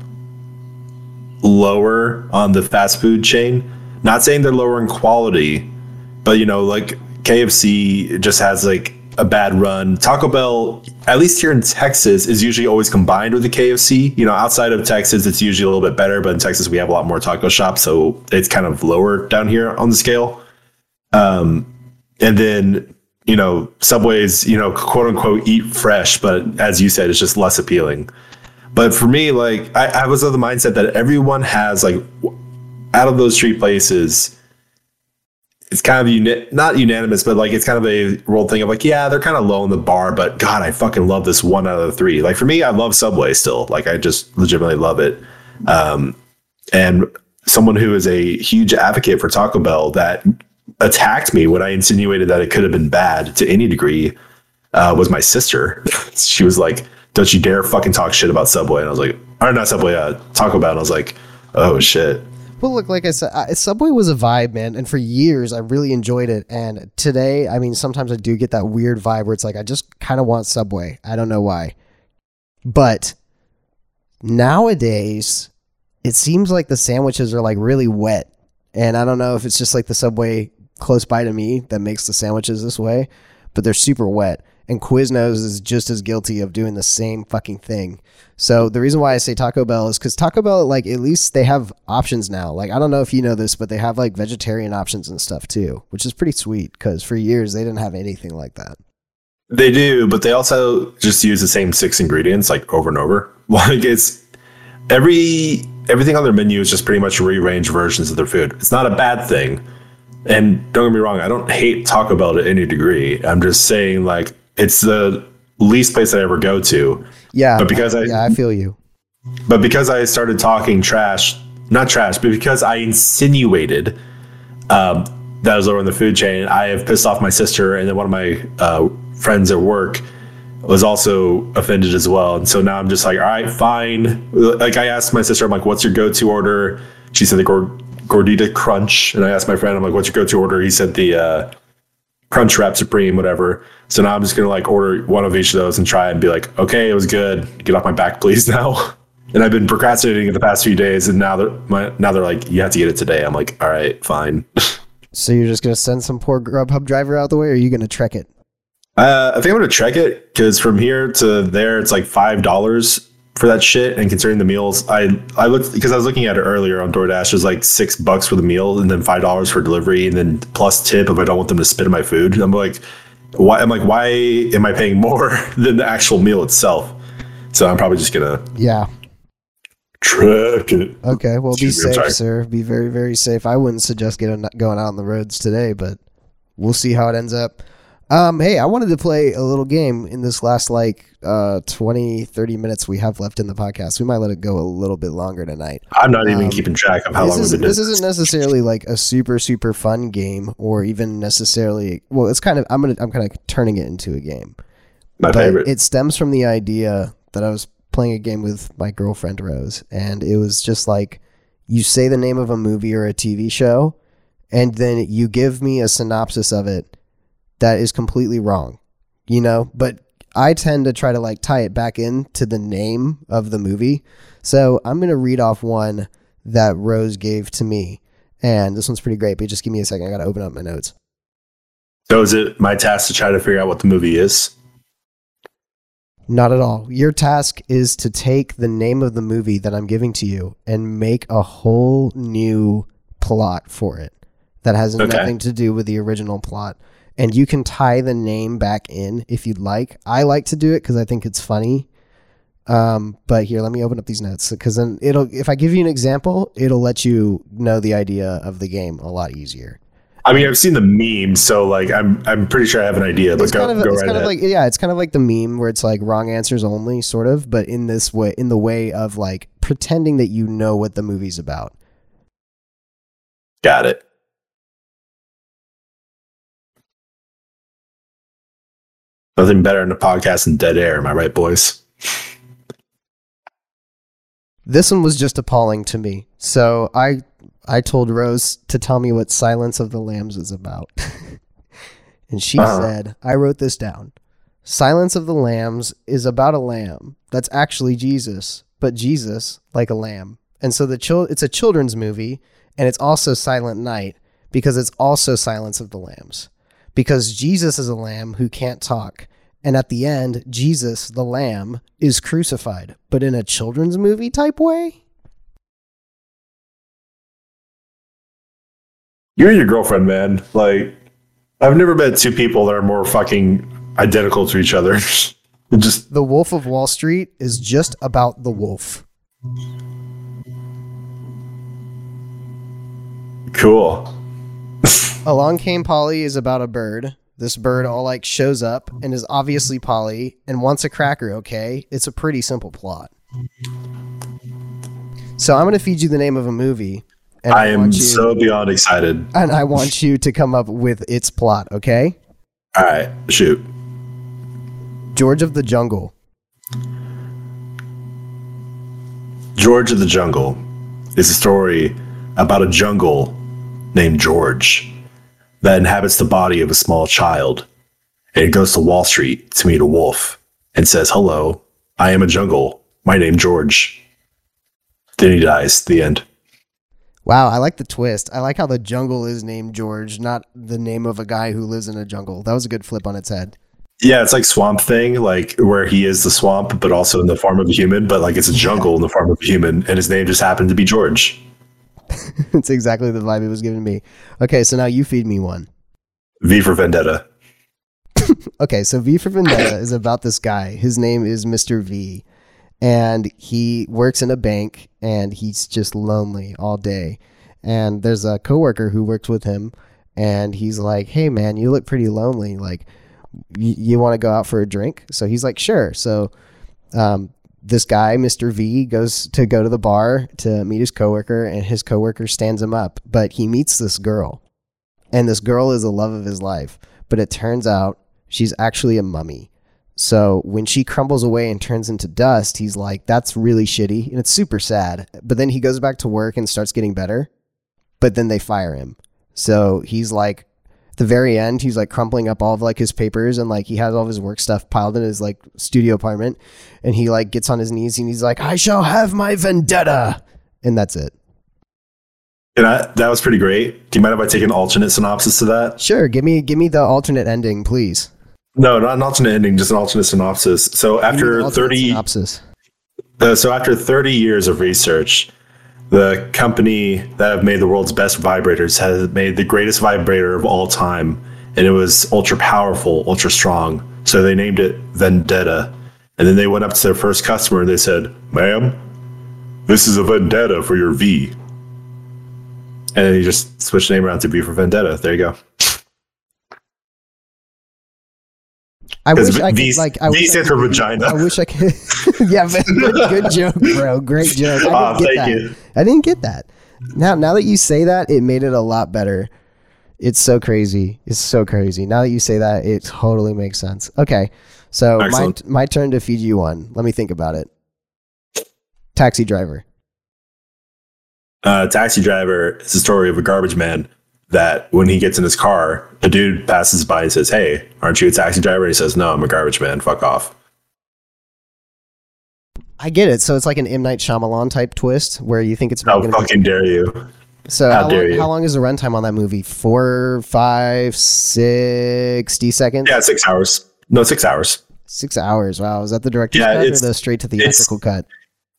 lower on the fast food chain. Not saying they're lower in quality, but you know, like KFC just has like a bad run. Taco Bell, at least here in Texas, is usually always combined with the KFC. You know, outside of Texas, it's usually a little bit better, but in Texas, we have a lot more taco shops, so it's kind of lower down here on the scale. Um, and then you know, Subway's, you know, quote unquote eat fresh, but as you said, it's just less appealing. But for me, like I, I was of the mindset that everyone has like out of those three places, it's kind of uni- not unanimous, but like it's kind of a world thing of like, yeah, they're kind of low in the bar, but God, I fucking love this one out of the three. Like for me, I love Subway still. Like I just legitimately love it. Um, and someone who is a huge advocate for Taco Bell that attacked me when I insinuated that it could have been bad to any degree uh, was my sister. she was like, "Don't you dare fucking talk shit about Subway!" And I was like, "Or not Subway, uh, Taco Bell." And I was like, "Oh shit." Well, look, like I said, Subway was a vibe, man, and for years I really enjoyed it. And today, I mean, sometimes I do get that weird vibe where it's like I just kind of want Subway. I don't know why, but nowadays it seems like the sandwiches are like really wet. And I don't know if it's just like the Subway close by to me that makes the sandwiches this way, but they're super wet. And Quiznos is just as guilty of doing the same fucking thing. So the reason why I say Taco Bell is because Taco Bell, like at least they have options now. Like I don't know if you know this, but they have like vegetarian options and stuff too, which is pretty sweet. Because for years they didn't have anything like that. They do, but they also just use the same six ingredients like over and over. Like it's every everything on their menu is just pretty much rearranged versions of their food. It's not a bad thing. And don't get me wrong, I don't hate Taco Bell to any degree. I'm just saying like it's the least place I ever go to. Yeah. But because I Yeah, I feel you. But because I started talking trash, not trash, but because I insinuated um, that I was lower in the food chain, I have pissed off my sister and then one of my uh, friends at work was also offended as well. And so now I'm just like, all right, fine. Like I asked my sister, I'm like, what's your go-to order? She said the gordita crunch. And I asked my friend, I'm like, what's your go-to order? He said the uh, crunch wrap supreme, whatever. So now I'm just gonna like order one of each of those and try and be like, okay, it was good. Get off my back, please now. And I've been procrastinating in the past few days, and now they're my, now they're like, you have to get it today. I'm like, all right, fine. so you're just gonna send some poor Grubhub driver out the way, or are you gonna trek it? Uh, I think I'm gonna trek it because from here to there, it's like five dollars for that shit. And considering the meals, I I looked because I was looking at it earlier on DoorDash. There's like six bucks for the meal, and then five dollars for delivery, and then plus tip if I don't want them to spit in my food. I'm like, why? I'm like, why am I paying more than the actual meal itself? So I'm probably just gonna yeah trek it. Okay, well, be safe, sir. Be very very safe. I wouldn't suggest getting going out on the roads today, but we'll see how it ends up. Um, hey, I wanted to play a little game in this last like uh 20 30 minutes we have left in the podcast. We might let it go a little bit longer tonight. I'm not even um, keeping track of how long is, we've been This isn't necessarily like a super super fun game or even necessarily well, it's kind of I'm going to I'm kind of turning it into a game. My but favorite. It stems from the idea that I was playing a game with my girlfriend Rose and it was just like you say the name of a movie or a TV show and then you give me a synopsis of it that is completely wrong, you know, but I tend to try to like tie it back into the name of the movie. So I'm going to read off one that Rose gave to me. And this one's pretty great, but just give me a second. I got to open up my notes. So is it my task to try to figure out what the movie is? Not at all. Your task is to take the name of the movie that I'm giving to you and make a whole new plot for it that has okay. nothing to do with the original plot and you can tie the name back in if you'd like. I like to do it because I think it's funny. Um, but here, let me open up these notes because then it'll. If I give you an example, it'll let you know the idea of the game a lot easier. I mean, I've seen the meme, so like I'm I'm pretty sure I have an idea. But it's go, kind of, go it's right kind ahead. of like yeah, it's kind of like the meme where it's like wrong answers only, sort of, but in this way, in the way of like pretending that you know what the movie's about. Got it. Nothing better than a podcast in dead air. Am I right, boys? This one was just appalling to me. So I I told Rose to tell me what Silence of the Lambs is about. and she uh-huh. said, I wrote this down. Silence of the Lambs is about a lamb that's actually Jesus, but Jesus like a lamb. And so the chil- it's a children's movie and it's also Silent Night because it's also Silence of the Lambs because Jesus is a lamb who can't talk. And at the end, Jesus, the lamb, is crucified, but in a children's movie type way? You and your girlfriend, man. Like, I've never met two people that are more fucking identical to each other. just The Wolf of Wall Street is just about the wolf. cool. Along Came Polly is about a bird. This bird all like shows up and is obviously Polly and wants a cracker, okay? It's a pretty simple plot. So I'm going to feed you the name of a movie. And I am want you, so beyond excited. and I want you to come up with its plot, okay? All right, shoot. George of the Jungle. George of the Jungle is a story about a jungle named George that inhabits the body of a small child. And it goes to Wall Street to meet a wolf and says, Hello, I am a jungle. My name George. Then he dies. The end. Wow, I like the twist. I like how the jungle is named George, not the name of a guy who lives in a jungle. That was a good flip on its head. Yeah, it's like Swamp Thing, like where he is the swamp, but also in the form of a human, but like it's a jungle in the form of a human, and his name just happened to be George. it's exactly the vibe it was giving me. Okay, so now you feed me one. V for Vendetta. Okay, so V for Vendetta is about this guy. His name is Mr. V, and he works in a bank, and he's just lonely all day. And there's a coworker who works with him, and he's like, "Hey, man, you look pretty lonely. Like, y- you want to go out for a drink?" So he's like, "Sure." So, um, this guy, Mr. V, goes to go to the bar to meet his coworker, and his coworker stands him up. But he meets this girl, and this girl is the love of his life. But it turns out she's actually a mummy. So when she crumbles away and turns into dust, he's like, that's really shitty. And it's super sad. But then he goes back to work and starts getting better. But then they fire him. So he's like, at the very end, he's like crumpling up all of like his papers and like he has all of his work stuff piled in his like studio apartment. And he like gets on his knees and he's like, I shall have my vendetta. And that's it. And I, that was pretty great. Do you mind if I take an alternate synopsis to that? Sure. Give me, give me the alternate ending, please. No, not an alternate ending, just an alternate synopsis. So Give me the after 30 synopsis. uh, so after 30 years of research, the company that have made the world's best vibrators has made the greatest vibrator of all time, and it was ultra powerful, ultra strong. So they named it Vendetta. And then they went up to their first customer and they said, "Ma'am, this is a Vendetta for your V." And then you just switch the name around to V for Vendetta. There you go. I wish I V, could like. I v wish I stands could- for vagina. I wish I could. yeah, good, joke, bro. Great joke. I didn't Ah, get thank that. you. I didn't get that. Now, now that you say that, it made it a lot better. It's so crazy. It's so crazy. Now that you say that, it totally makes sense. Okay, so my my turn to feed you one. Let me think about it. Taxi driver. uh, taxi driver is the story of a garbage man that when he gets in his car, a dude passes by and says, Hey, aren't you a taxi driver? And he says, No, I'm a garbage man. Fuck off. I get it. So it's like an M Night Shyamalan type twist where you think it's How gonna be fucking dare you? So How how, dare long, you. how long is the runtime on that movie? Four, five, sixty seconds? Yeah, six hours. No, six hours. Six hours. Wow. Is that the director's Yeah, cut or it's- the straight to the theatrical cut?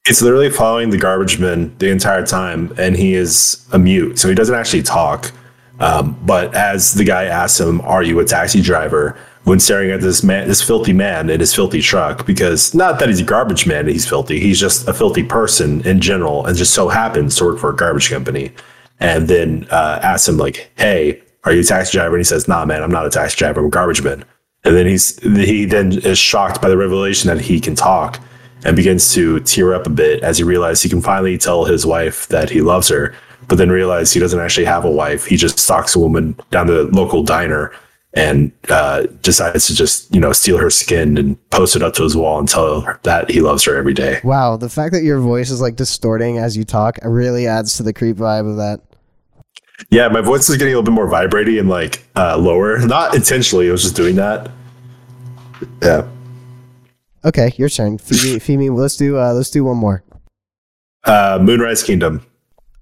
It's literally following the garbage man the entire time, and he is a mute, so he doesn't actually talk. Um, but as the guy asks him, "Are you a taxi driver?" When staring at this man, this filthy man in his filthy truck, because not that he's a garbage man, he's filthy. He's just a filthy person in general, and just so happens to work for a garbage company. And then uh, asks him like, "Hey, are you a taxi driver?" And he says, "Nah, man, I'm not a taxi driver. I'm a garbage man." And then he's he then is shocked by the revelation that he can talk and begins to tear up a bit as he realizes he can finally tell his wife that he loves her, but then realize he doesn't actually have a wife. He just stalks a woman down the local diner and uh, decides to just you know steal her skin and post it up to his wall and tell her that he loves her every day. Wow. The fact that your voice is like distorting as you talk really adds to the creep vibe of that. Yeah, my voice is getting a little bit more vibraty and like uh, lower. Not intentionally, I was just doing that. Yeah. Okay, your turn. Feed me. Let's do. Uh, let's do one more. Uh, Moonrise Kingdom.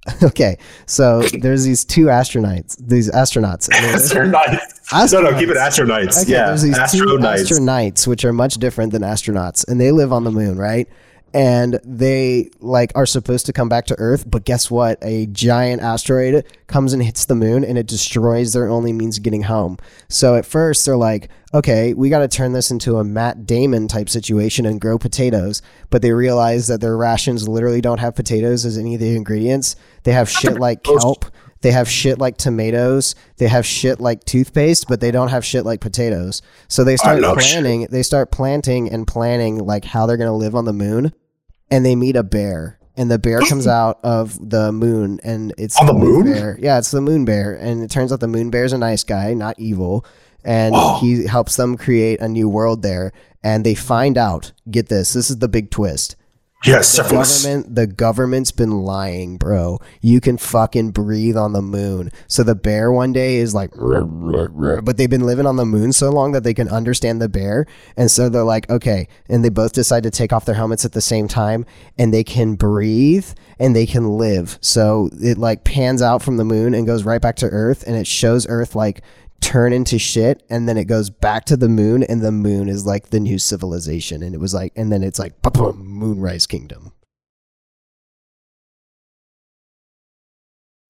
Okay, so there's these two astronauts. These astronauts. they're- Astronauts. No, no, keep it astronauts. Okay, yeah, there's these two astronauts. astronauts, which are much different than astronauts, and they live on the moon, right? And they like are supposed to come back to Earth, but guess what? A giant asteroid comes and hits the moon and it destroys their only means of getting home. So at first they're like, okay, we got to turn this into a Matt Damon type situation and grow potatoes. But they realize that their rations literally don't have potatoes as any of the ingredients. They have shit like kelp. They have shit like tomatoes. They have shit like toothpaste, but they don't have shit like potatoes. So they start planning. Shit. They start planting and planning like how they're gonna live on the moon and they meet a bear and the bear comes out of the moon and it's on the, moon, bear. Yeah, it's the moon bear, and it turns out the moon bear is a nice guy, not evil, and Whoa. he helps them create a new world there. And they find out. Get this. This is the big twist. Yes, the government. The government's been lying, bro. You can fucking breathe on the moon. So the bear one day is like, but they've been living on the moon so long that they can understand the bear, and so they're like, okay, and they both decide to take off their helmets at the same time, and they can breathe and they can live. So it like pans out from the moon and goes right back to Earth, and it shows Earth like turn into shit and then it goes back to the moon and the moon is like the new civilization. And it was like and then it's like boom moonrise kingdom.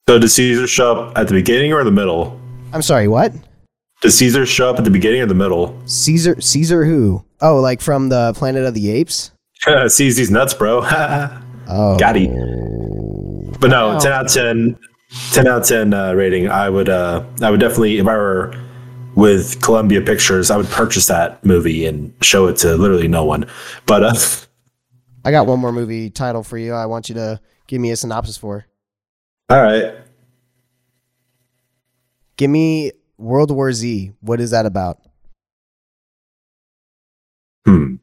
So does caesar show up at the beginning or the middle? I'm sorry what? Does caesar show up at the beginning or the middle? Caesar caesar who? Oh like from the planet of the apes? Seize these nuts bro. Oh. Got it. But no 10 out of 10 10 out of 10 uh, rating. I would uh i would definitely if i were with columbia pictures i would purchase that movie and show it to literally no one. But uh i got one more movie title for you i want you to give me a synopsis for. All right. Give me world war z. What is that about? Hmm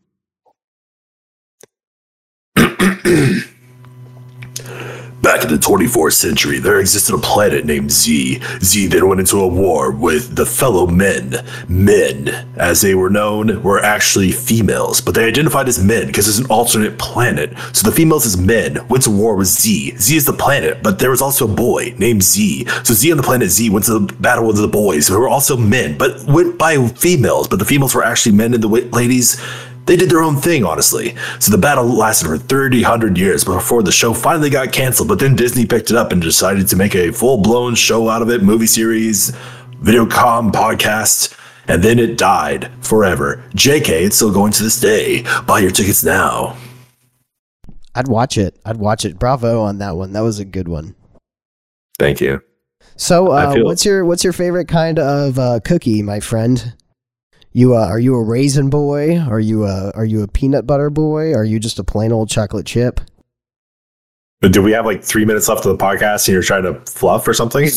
Back in the 24th century, there existed a planet named Z. Z then went into a war with the fellow men. Men, as they were known, were actually females, but they identified as men because it's an alternate planet. So the females as men went to war with Z. Z is the planet, but there was also a boy named Z. So Z on the planet Z went to the battle with the boys who were also men, but went by females, but the females were actually men and the ladies they did their own thing, honestly. So the battle lasted for 30, 100 years before the show finally got canceled. But then Disney picked it up and decided to make a full blown show out of it movie series, video com, podcast. And then it died forever. JK, it's still going to this day. Buy your tickets now. I'd watch it. I'd watch it. Bravo on that one. That was a good one. Thank you. So, uh, feel- what's your what's your favorite kind of uh, cookie, my friend? You uh, are you a raisin boy? Are you a are you a peanut butter boy? Are you just a plain old chocolate chip? But do we have like three minutes left of the podcast and you're trying to fluff or something?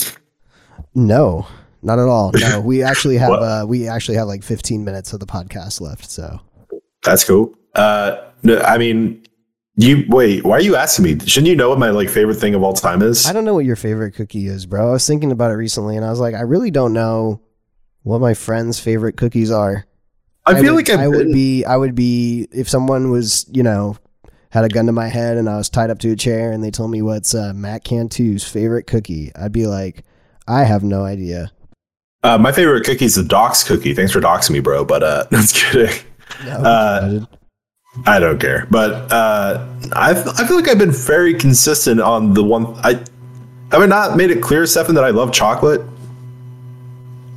No, not at all. No, we actually have uh, we actually have like 15 minutes of the podcast left. So that's cool. Uh, no, I mean, you wait. Why are you asking me? Shouldn't you know what my like favorite thing of all time is? I don't know what your favorite cookie is, bro. I was thinking about it recently, and I was like, I really don't know what my friends' favorite cookies are. I, I feel would, like I've I would be I would be if someone was you know had a gun to my head and I was tied up to a chair and they told me what's uh, Matt Cantu's favorite cookie, I'd be like, I have no idea. Uh, my favorite cookie is the Docs cookie. Thanks for doxing me, bro. But uh, that's kidding. No, uh, I don't care. But uh, I I feel like I've been very consistent on the one. I have I not made it clear, Stefan, that I love chocolate.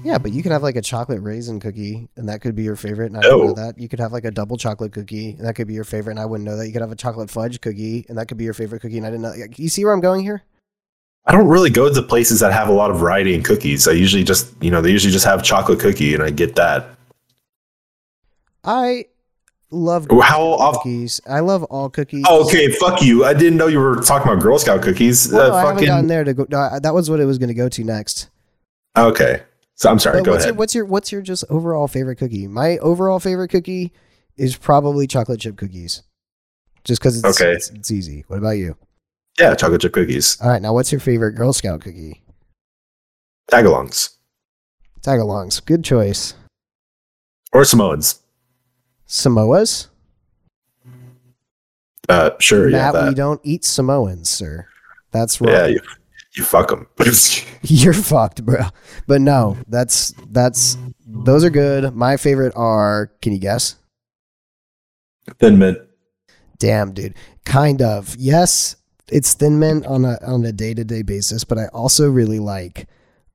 Yeah, but you could have like a chocolate raisin cookie, and that could be your favorite. And I don't know that. You could have like a double chocolate cookie, and that could be your favorite. And I wouldn't know that. You could have a chocolate fudge cookie, and that could be your favorite cookie. And I didn't know. You see where I'm going here? I don't really go to places that have a lot of variety in cookies. I usually just, you know, they usually just have chocolate cookie, and I get that. I love how cookies. I love all cookies. Oh, okay, fuck you. I didn't know you were talking about Girl Scout cookies. Well, uh, I haven't gotten there to go. No, that was what it was going to go to next. Okay. So I'm sorry. But go what's ahead. Your, what's your what's your just overall favorite cookie? My overall favorite cookie is probably chocolate chip cookies, just because it's, okay. It's, it's easy. What about you? Yeah, chocolate chip cookies. All right, now what's your favorite Girl Scout cookie? Tagalongs. Tagalongs, good choice. Or Samoans. Samoas. Uh, sure. Matt, yeah, we don't eat Samoans, sir. That's wrong. Yeah, you, you fuck them. You're fucked, bro. But no, that's that's those are good. My favorite are. Can you guess? Thin mint. Damn, dude. Kind of. Yes, it's Thin Mint on a on a day to day basis, but I also really like.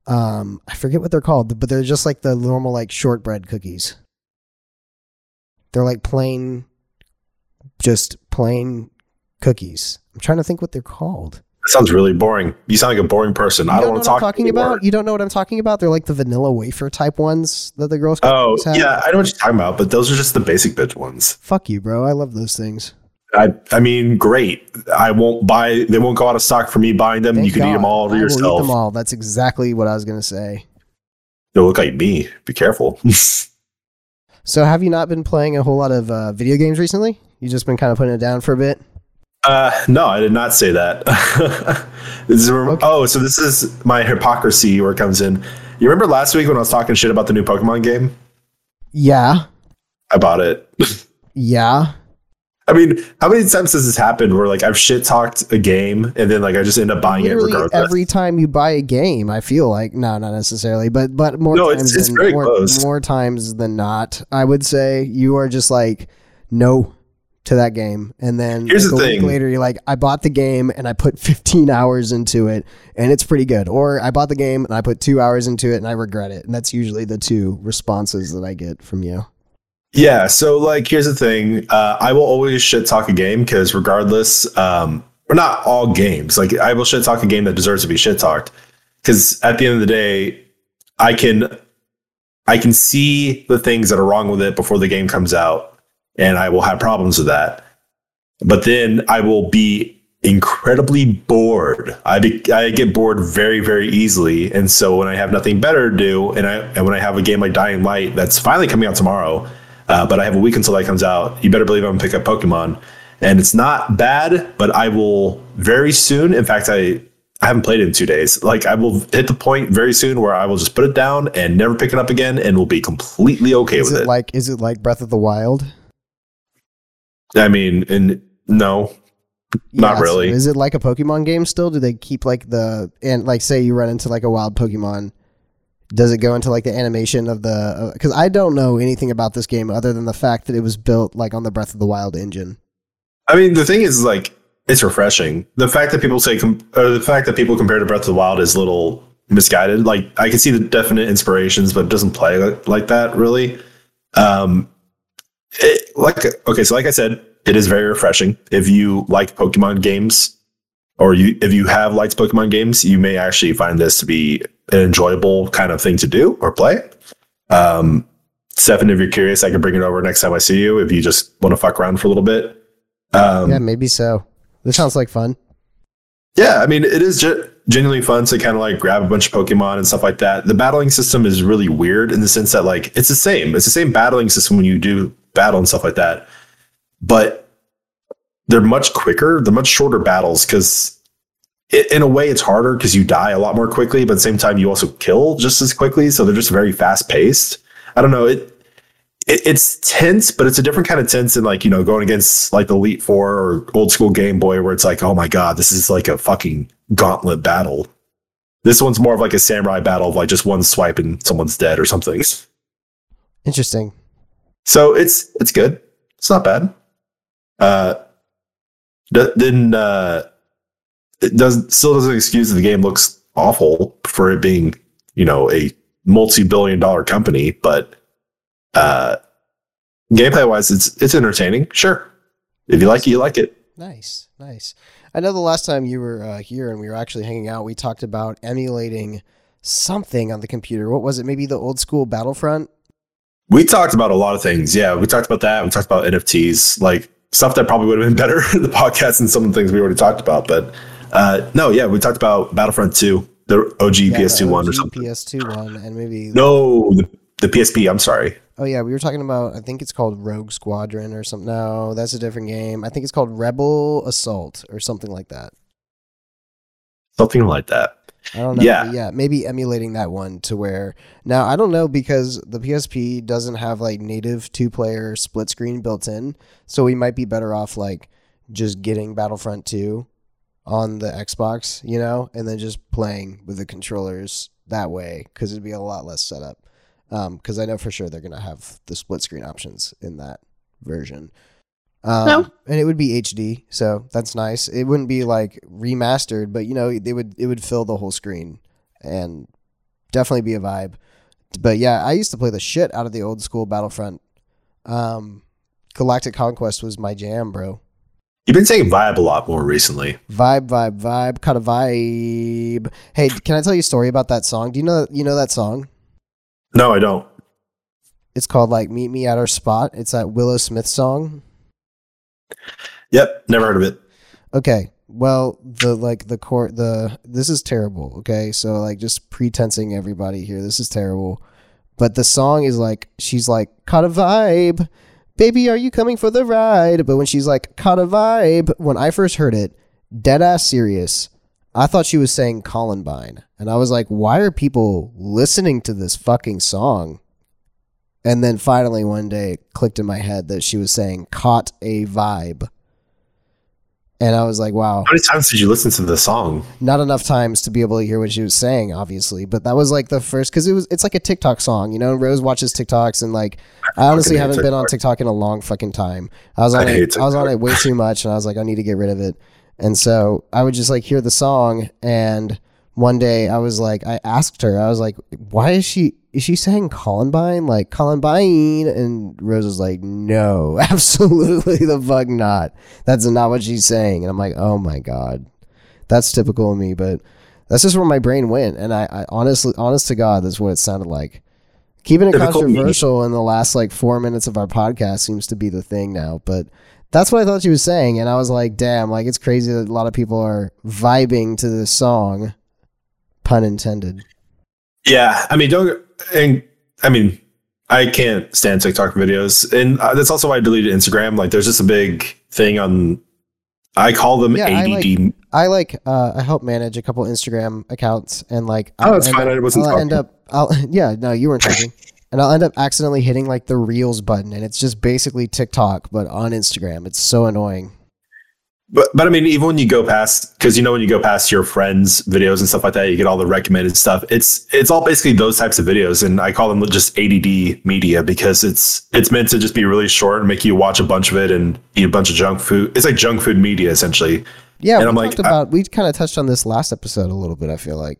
Um, I forget what they're called, but they're just like the normal like shortbread cookies. They're like plain, just plain cookies. I'm trying to think what they're called. That sounds really boring. You sound like a boring person. You I don't want to talk talking anymore. about. You don't know what I'm talking about. They're like the vanilla wafer type ones that the girls. Oh, have. yeah, I know what you're talking about, but those are just the basic bitch ones. Fuck you, bro. I love those things. I, I mean, great. I won't buy. They won't go out of stock for me buying them. Thank you can eat them God. all I will Eat them all. That's exactly what I was gonna say. They'll look like me. Be careful. So, have you not been playing a whole lot of uh, video games recently? You just been kind of putting it down for a bit. Uh, no, I did not say that. this is, Okay. Oh, so this is my hypocrisy where it comes in. You remember last week when I was talking shit about the new Pokemon game? Yeah, I bought it. yeah. I mean, how many times has this happened where like I've shit talked a game and then like I just end up buying it Literally regardless? every time you buy a game, I feel like no, not necessarily, but but more No, it's- times it's than very more, more times than not. I would say you are just like no to that game, and then Here's like, the a week later you're like, I bought the game and I put 15 hours into it, and it's pretty good. Or I bought the game and I put two hours into it and I regret it, and that's usually the two responses that I get from you. Yeah. So like, here's the thing. Uh, I will always shit talk a game because regardless, um, or not all games. Like I will shit talk a game that deserves to be shit talked. Because at the end of the day, I can, I can see the things that are wrong with it before the game comes out, and I will have problems with that. But then I will be incredibly bored. I be, I get bored very very easily, and so when I have nothing better to do, and I and when I have a game like Dying Light that's finally coming out tomorrow, uh, but I have a week until that comes out. You better believe I'm gonna pick up Pokemon, and it's not bad, but I will very soon. In fact, I I haven't played it in two days. Like I will hit the point very soon where I will just put it down and never pick it up again, and will be completely okay Is with it it. like is it like Breath of the Wild? I mean, and no, Not so really. Is it like a Pokemon game still? Do they keep like the and like say you run into like a wild Pokemon? Does it go into like the animation of the? Because I don't know anything about this game other than the fact that it was built like on the Breath of the Wild engine. I mean, the thing is, like, it's refreshing. The fact that people say, com- or the fact that people compare to Breath of the Wild is a little misguided. Like, I can see the definite inspirations, but it doesn't play like, like that really. Um, like, okay, so like I said, it is very refreshing. If you like Pokemon games, or you if you have liked Pokemon games, you may actually find this to be an enjoyable kind of thing to do or play. Um, Stefan, if you're curious, I can bring it over next time I see you. If you just want to fuck around for a little bit. Um, yeah, maybe so. This sounds like fun. Yeah, I mean, it is ge- genuinely fun to kind of like grab a bunch of Pokemon and stuff like that. The battling system is really weird in the sense that like it's the same. It's the same battling system when you do battle and stuff like that, but they're much quicker. They're much shorter battles because in a way it's harder because you die a lot more quickly, but at the same time you also kill just as quickly. So they're just very fast paced. I don't know it. It, it's tense, but it's a different kind of tense than like you know going against like the Elite Four or old school Game Boy, where it's like, oh my god, this is like a fucking gauntlet battle. This one's more of like a samurai battle of like just one swipe and someone's dead or something. Interesting. So it's it's good. It's not bad. Uh, th- then uh, it does still doesn't excuse that the game looks awful for it being you know a multi-billion dollar company, but uh, gameplay wise, it's it's entertaining. Sure, if you like it, you like it. Nice, nice. I know the last time you were uh, here and we were actually hanging out, we talked about emulating something on the computer. What was it? Maybe the old school Battlefront. We talked about a lot of things. Yeah, we talked about that. We talked about NFTs, like stuff that probably would have been better in the podcast and some of the things we already talked about. But uh, no, yeah, we talked about Battlefront 2, the OG Yeah, PS2 one or something. PS2 one, and maybe No, the, the PSP. I'm sorry. Oh yeah, we were talking about. I think it's called Rogue Squadron or something. No, that's a different game. I think it's called Rebel Assault or something like that. Something like that. I don't know. Yeah. yeah, maybe emulating that one to where now I don't know because the PSP doesn't have like native two player split screen built in, so we might be better off like just getting Battlefront 2 on the Xbox, you know, and then just playing with the controllers that way because it'd be a lot less setup. Um, because I know for sure they're gonna have the split screen options in that version. Um, no. and it would be HD, so that's nice. It wouldn't be like remastered, but you know, they would it would fill the whole screen and definitely be a vibe. But yeah, I used to play the shit out of the old school Battlefront. Um, Galactic Conquest was my jam, bro. You've been saying vibe a lot more recently. Vibe, vibe, vibe, kind of vibe. Hey, can I tell you a story about that song? Do you know you know that song? No, I don't. It's called like "Meet Me at Our Spot." It's that Willow Smith song. Yep, never heard of it. Okay, well, the like the court the this is terrible. Okay, so like just pretensing everybody here. This is terrible, but the song is like she's like caught a vibe baby, are you coming for the ride? But when she's like, caught a vibe, when I first heard it, dead ass serious, I thought she was saying Columbine. And I was like, why are people listening to this fucking song? And then finally one day it clicked in my head that she was saying caught a vibe. And I was like, wow. How many times did you listen to the song? Not enough times to be able to hear what she was saying, obviously. But that was like the first because it was it's like a TikTok song, you know. Rose watches TikToks and like I, honestly haven't TikTok. been on TikTok in a long fucking time. I was on I it I was on it way too much and I was like, I need to get rid of it. And so I would just like hear the song and one day I was like I asked her, I was like, why is she is she saying Columbine? Like Columbine? And Rose is like, no, absolutely the fuck not. That's not what she's saying. And I'm like, oh my God. That's typical of me, but that's just where my brain went. And I, I honestly, honest to God, that's what it sounded like. Keeping it typical controversial me. in the last like four minutes of our podcast seems to be the thing now, but that's what I thought she was saying. And I was like, damn, like it's crazy that a lot of people are vibing to this song, pun intended. Yeah. I mean, don't, and I mean, I can't stand TikTok videos, and uh, that's also why I deleted Instagram. Like, there's just a big thing on. I call them yeah, ADD. I like. I, like uh, I help manage a couple Instagram accounts, and like. Oh, that's fine. Up, I wasn't. I'll end up. I'll yeah. No, you weren't talking. and I'll end up accidentally hitting like the Reels button, and it's just basically TikTok, but on Instagram. It's so annoying. But but I mean, even when you go past, because you know when you go past your friends' videos and stuff like that, you get all the recommended stuff. It's it's all basically those types of videos, and I call them just ADD media because it's it's meant to just be really short and make you watch a bunch of it and eat a bunch of junk food. It's like junk food media essentially. Yeah, and I'm like, about I, we kind of touched on this last episode a little bit. I feel like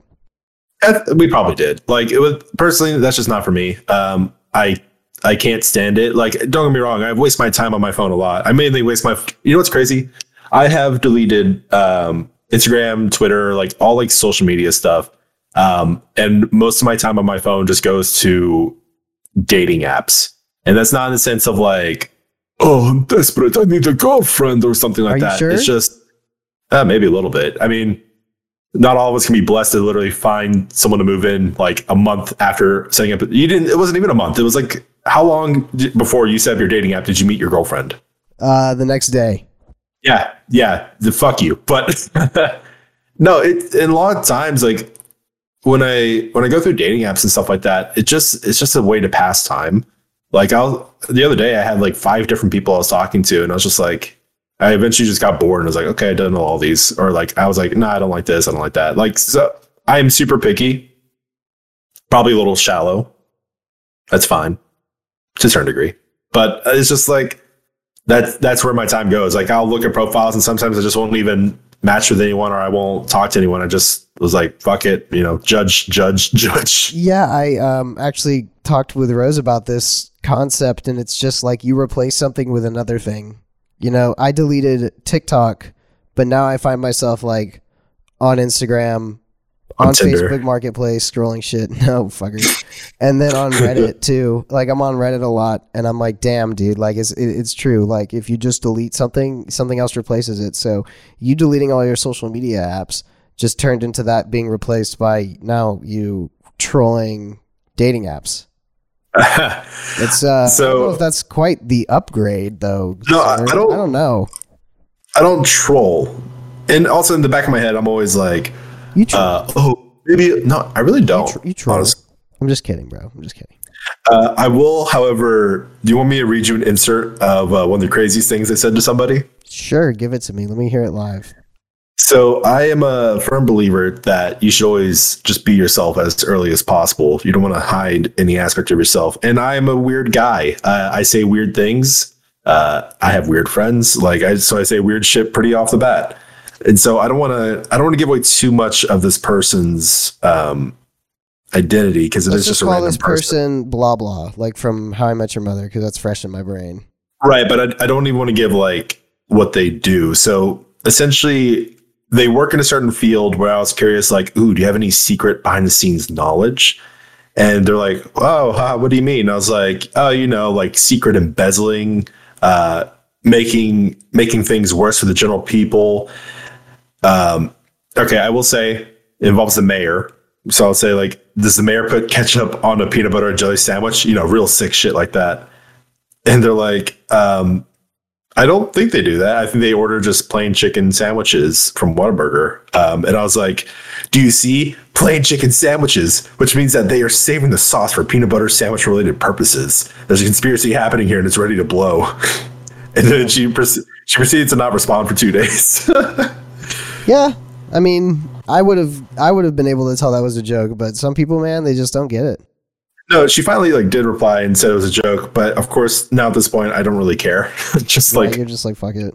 we probably did. Like it was personally, that's just not for me. Um, I I can't stand it. Like don't get me wrong, I waste my time on my phone a lot. I mainly waste my. You know what's crazy? I have deleted um, Instagram, Twitter, like all like social media stuff. Um, and most of my time on my phone just goes to dating apps. And that's not in the sense of like, oh, I'm desperate. I need a girlfriend or something like that. Sure? It's just uh, maybe a little bit. I mean, not all of us can be blessed to literally find someone to move in like a month after setting up. You didn't. It wasn't even a month. It was like how long before you set up your dating app did you meet your girlfriend? Uh, the next day. Yeah, yeah. The fuck you. But no, it in a lot of times like when I when I go through dating apps and stuff like that, it just it's just a way to pass time. Like I'll the other day I had like five different people I was talking to, and I was just like, I eventually just got bored and I was like, okay, I don't know all these, or like I was like, no, nah, I don't like this, I don't like that. Like so, I am super picky, probably a little shallow. That's fine to a certain degree, but it's just like that's that's where my time goes. Like I'll look at profiles and sometimes I just won't even match with anyone or I won't talk to anyone. I just was like, fuck it, you know, judge, judge, judge. Yeah, I um actually talked with Rose about this concept and it's just like you replace something with another thing. You know, I deleted TikTok, but now I find myself like on Instagram on, on Facebook Marketplace scrolling shit. No fuckers. and then on Reddit too. Like I'm on Reddit a lot, and I'm like, damn, dude. Like it's it's true. Like if you just delete something, something else replaces it. So you deleting all your social media apps just turned into that being replaced by now you trolling dating apps. it's uh so, I don't know if that's quite the upgrade though. No, I, I don't I don't know. I don't troll. And also in the back of my head I'm always like you troll. Uh, oh, maybe no. I really don't. You, tr- you troll. Honestly. I'm just kidding, bro. I'm just kidding. Uh, I will, however. Do you want me to read you an insert of uh, one of the craziest things I said to somebody? Sure, give it to me. Let me hear it live. So I am a firm believer that you should always just be yourself as early as possible. You don't want to hide any aspect of yourself. And I am a weird guy. Uh, I say weird things. Uh, I have weird friends. Like I, so I say weird shit pretty off the bat. And so I don't want to, I don't want to give away too much of this person's, um, identity because it Let's is just, just a call random this person. person blah blah, like from How I Met Your Mother, because that's fresh in my brain. Right, but I, I don't even want to give like what they do. So essentially, they work in a certain field where I was curious, like, ooh, do you have any secret behind the scenes knowledge? And they're like, oh, huh, what do you mean? I was like, oh, you know, like secret embezzling, uh, making making things worse for the general people. Um, okay, I will say it involves the mayor. So I'll say like, does the mayor put ketchup on a peanut butter and jelly sandwich? You know, real sick shit like that and they're like, um, I don't think they do that. I think they order just plain chicken sandwiches from Whataburger. Um, and I was like, Do you see plain chicken sandwiches? Which means that they are saving the sauce for peanut butter sandwich related purposes. There's a conspiracy happening here and it's ready to blow. and then she, proce- she proceeded to not respond for two days. Yeah, I mean, I would have, I would have been able to tell that was a joke, but some people, man, they just don't get it. no, she finally like did reply and said it was a joke. But of course, now at this point, I don't really care. just Like like you're just like fuck it.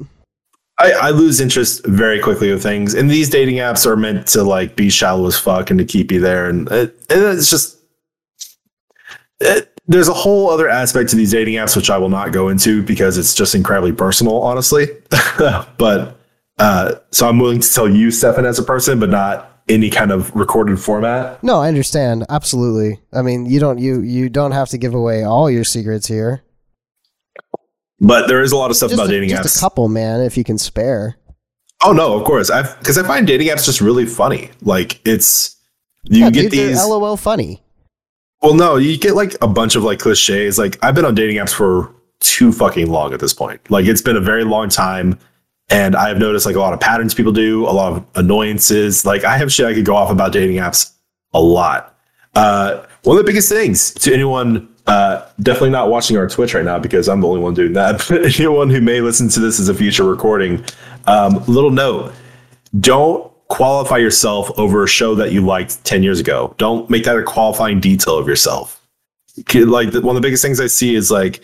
I, I lose interest very quickly with things, and these dating apps are meant to like be shallow as fuck and to keep you there, and, it, and it's just it, there's a whole other aspect to these dating apps which I will not go into because it's just incredibly personal, honestly. but uh, so I'm willing to tell you, Stefan, as a person, but not any kind of recorded format. No, I understand absolutely. I mean, you don't, you you don't have to give away all your secrets here. But there is a lot of stuff Just, about a, dating just apps. a couple, man, if you can spare. oh no, of course, I because I find dating apps just really funny. Like it's you yeah, get dude, these. LOL funny. Well, no, you get like a bunch of like cliches. Like I've been on dating apps for too fucking long at this point. Like it's been a very long time. And I've noticed like a lot of patterns people do, a lot of annoyances. Like I have shit I could go off about dating apps a lot. Uh, one of the biggest things to anyone, uh, definitely not watching our Twitch right now because I'm the only one doing that, but anyone who may listen to this as a future recording, um, little note, don't qualify yourself over a show that you liked 10 years ago. Don't make that a qualifying detail of yourself. Like one of the biggest things I see is like,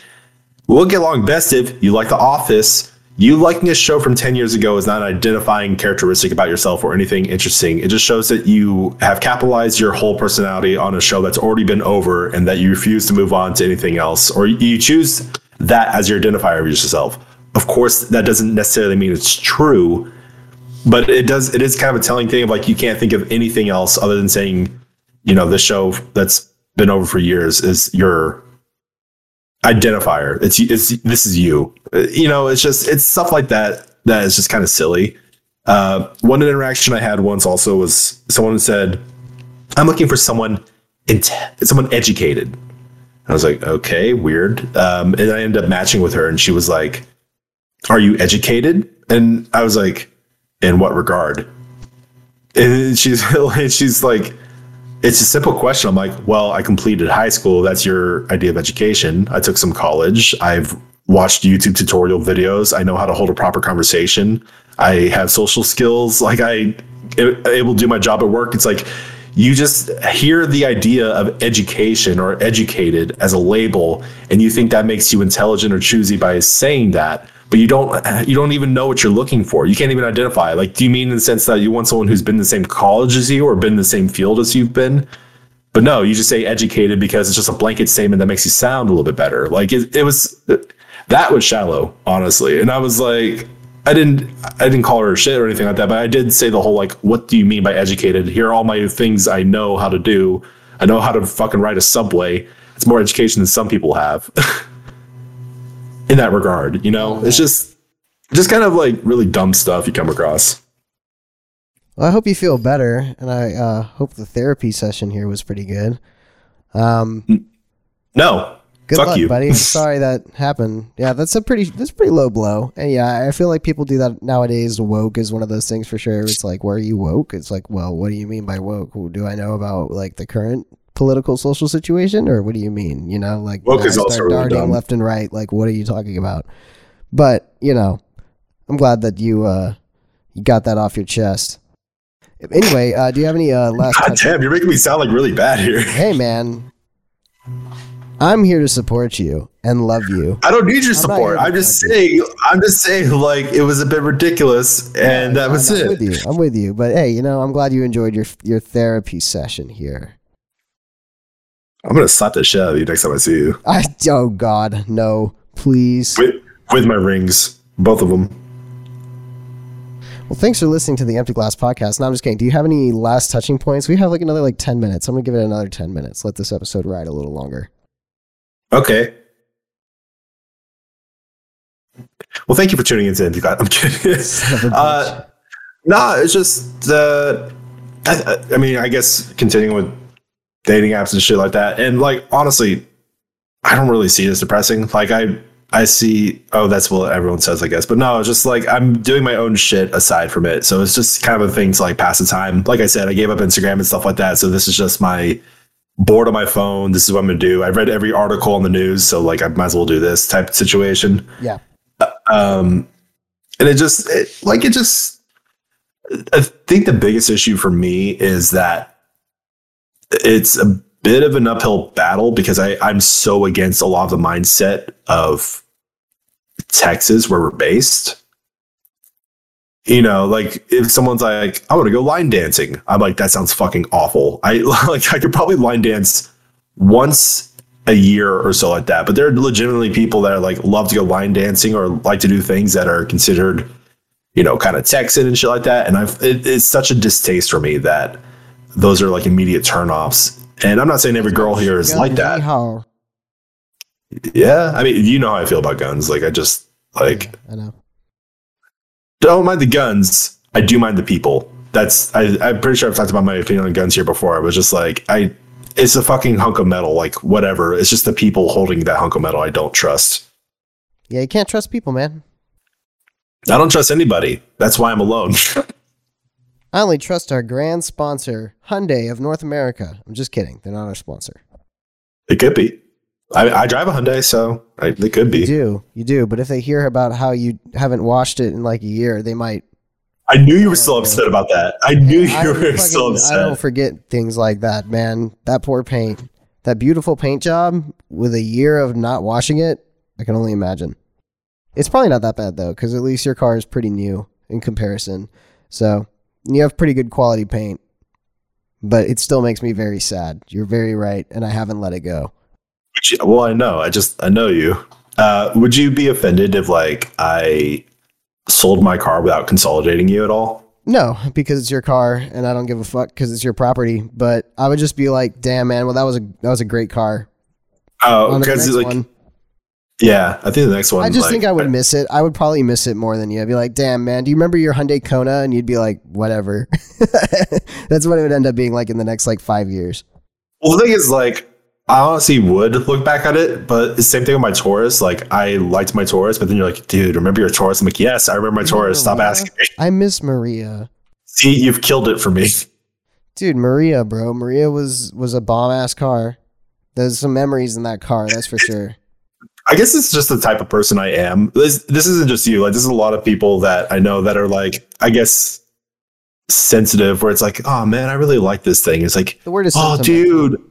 we'll get along best if you like The Office. You liking a show from 10 years ago is not an identifying characteristic about yourself or anything interesting. It just shows that you have capitalized your whole personality on a show that's already been over and that you refuse to move on to anything else, or you choose that as your identifier of yourself. Of course, that doesn't necessarily mean it's true, but it does. It is kind of a telling thing of like you can't think of anything else other than saying, you know, this show that's been over for years is your identifier. It's it's this is you. Uh, You know, it's just it's stuff like that that is just kind of silly. Uh, one interaction I had once also was someone said, "I'm looking for someone, int- someone educated." I was like, "Okay, weird." Um, and I ended up matching with her, and she was like, "Are you educated?" And I was like, "In what regard?" And she's she's like, it's a simple question. I'm like, well, I completed high school. That's your idea of education. I took some college. I've watched YouTube tutorial videos. I know how to hold a proper conversation. I have social skills. Like I able to do my job at work. It's like you just hear the idea of education or educated as a label and you think that makes you intelligent or choosy by saying that but you don't you don't even know what you're looking for you can't even identify like do you mean in the sense that you want someone who's been in the same college as you or been in the same field as you've been but no you just say educated because it's just a blanket statement that makes you sound a little bit better like it, it was that was shallow honestly and i was like I didn't I didn't call her shit or anything like that, but I did say the whole like, what do you mean by educated? Here are all my things I know how to do. I know how to fucking ride a subway. It's more education than some people have. In that regard, you know? It's just just kind of like really dumb stuff you come across. Well, I hope you feel better, and I uh, hope the therapy session here was pretty good. Um, No. good Fuck luck, you. buddy. Sorry that happened. Yeah, that's a pretty that's a pretty low blow. And yeah, I feel like people do that nowadays. Woke is one of those things for sure. It's like, where are you woke? It's like, well, what do you mean by woke? Do I know about like the current political social situation, or what do you mean? You know, like Woke is also really dumb. left and right. Like, what are you talking about? But you know, I'm glad that you uh you got that off your chest. Anyway, uh, do you have any uh, last? God touch- damn, you're making me sound like really bad here. hey man I'm here to support you and love you. I don't need your support. I'm just saying. I'm just saying. Like it was a bit ridiculous, and yeah, that was I'm it. With you. I'm with you. But hey, you know, I'm glad you enjoyed your your therapy session here. I'm gonna slap the shit out of you next time I see you. I oh God, no, please. With, with my rings, both of them. Well, thanks for listening to the Empty Glass podcast. Now I'm just kidding. Do you have any last touching points? We have like another like ten minutes. I'm gonna give it another ten minutes. Let this episode ride a little longer. Okay. Well, thank you for tuning into Empty Glass. I'm kidding. uh, nah, it's just uh, I, I mean, I guess continuing with dating apps and shit like that. And like honestly, I don't really see it as depressing. Like I I see oh that's what everyone says, I guess. But no, it's just like I'm doing my own shit aside from it. So it's just kind of a thing to like pass the time. Like I said, I gave up Instagram and stuff like that. So this is just my bored on my phone. This is what I'm gonna do. I read every article on the news, so like I might as well do this type of situation. Yeah. Um and it just it, like it just I think the biggest issue for me is that it's a bit of an uphill battle because I, I'm so against a lot of the mindset of Texas where we're based. You know, like if someone's like, I want to go line dancing, I'm like, that sounds fucking awful. I like I could probably line dance once a year or so like that. But there are legitimately people that are like love to go line dancing or like to do things that are considered, you know, kind of Texan and shit like that. And I've it, it's such a distaste for me that those are like immediate turnoffs. And I'm not saying every girl here is like that. Yeah, I mean, you know how I feel about guns. Like, I just like. I know. Don't mind the guns. I do mind the people. That's I, I'm pretty sure I've talked about my opinion on guns here before. I was just like, I, it's a fucking hunk of metal. Like whatever. It's just the people holding that hunk of metal I don't trust. Yeah, you can't trust people, man. I don't trust anybody. That's why I'm alone. I only trust our grand sponsor, Hyundai of North America. I'm just kidding. They're not our sponsor. It could be. I, I drive a Hyundai, so I, they could be. You do, you do. But if they hear about how you haven't washed it in like a year, they might. I knew you were still upset about that. I knew you I were fucking, still upset. I don't forget things like that, man. That poor paint, that beautiful paint job with a year of not washing it. I can only imagine. It's probably not that bad though, because at least your car is pretty new in comparison. So you have pretty good quality paint, but it still makes me very sad. You're very right, and I haven't let it go. Well, I know. I just I know you. Uh, would you be offended if like I sold my car without consolidating you at all? No, because it's your car, and I don't give a fuck because it's your property. But I would just be like, "Damn, man! Well, that was a that was a great car." Oh, because it's like one, yeah, I think the next one. I just like, think I would miss it. I would probably miss it more than you. I'd be like, "Damn, man, do you remember your Hyundai Kona?" And you'd be like, "Whatever." That's what it would end up being like in the next like five years. Well, the thing is, like, I honestly would look back at it, but the same thing with my Taurus. Like, I liked my Taurus, but then you're like, "Dude, remember your Taurus?" I'm like, "Yes, I remember my Taurus." Stop asking me. I miss Maria. See, you've killed it for me, dude. Maria, bro, Maria was was a bomb ass car. There's some memories in that car, that's for sure. I guess it's just the type of person I am. This this isn't just you. Like this is a lot of people that I know that are like, I guess sensitive where it's like, oh man, I really like this thing. It's like the word is oh dude.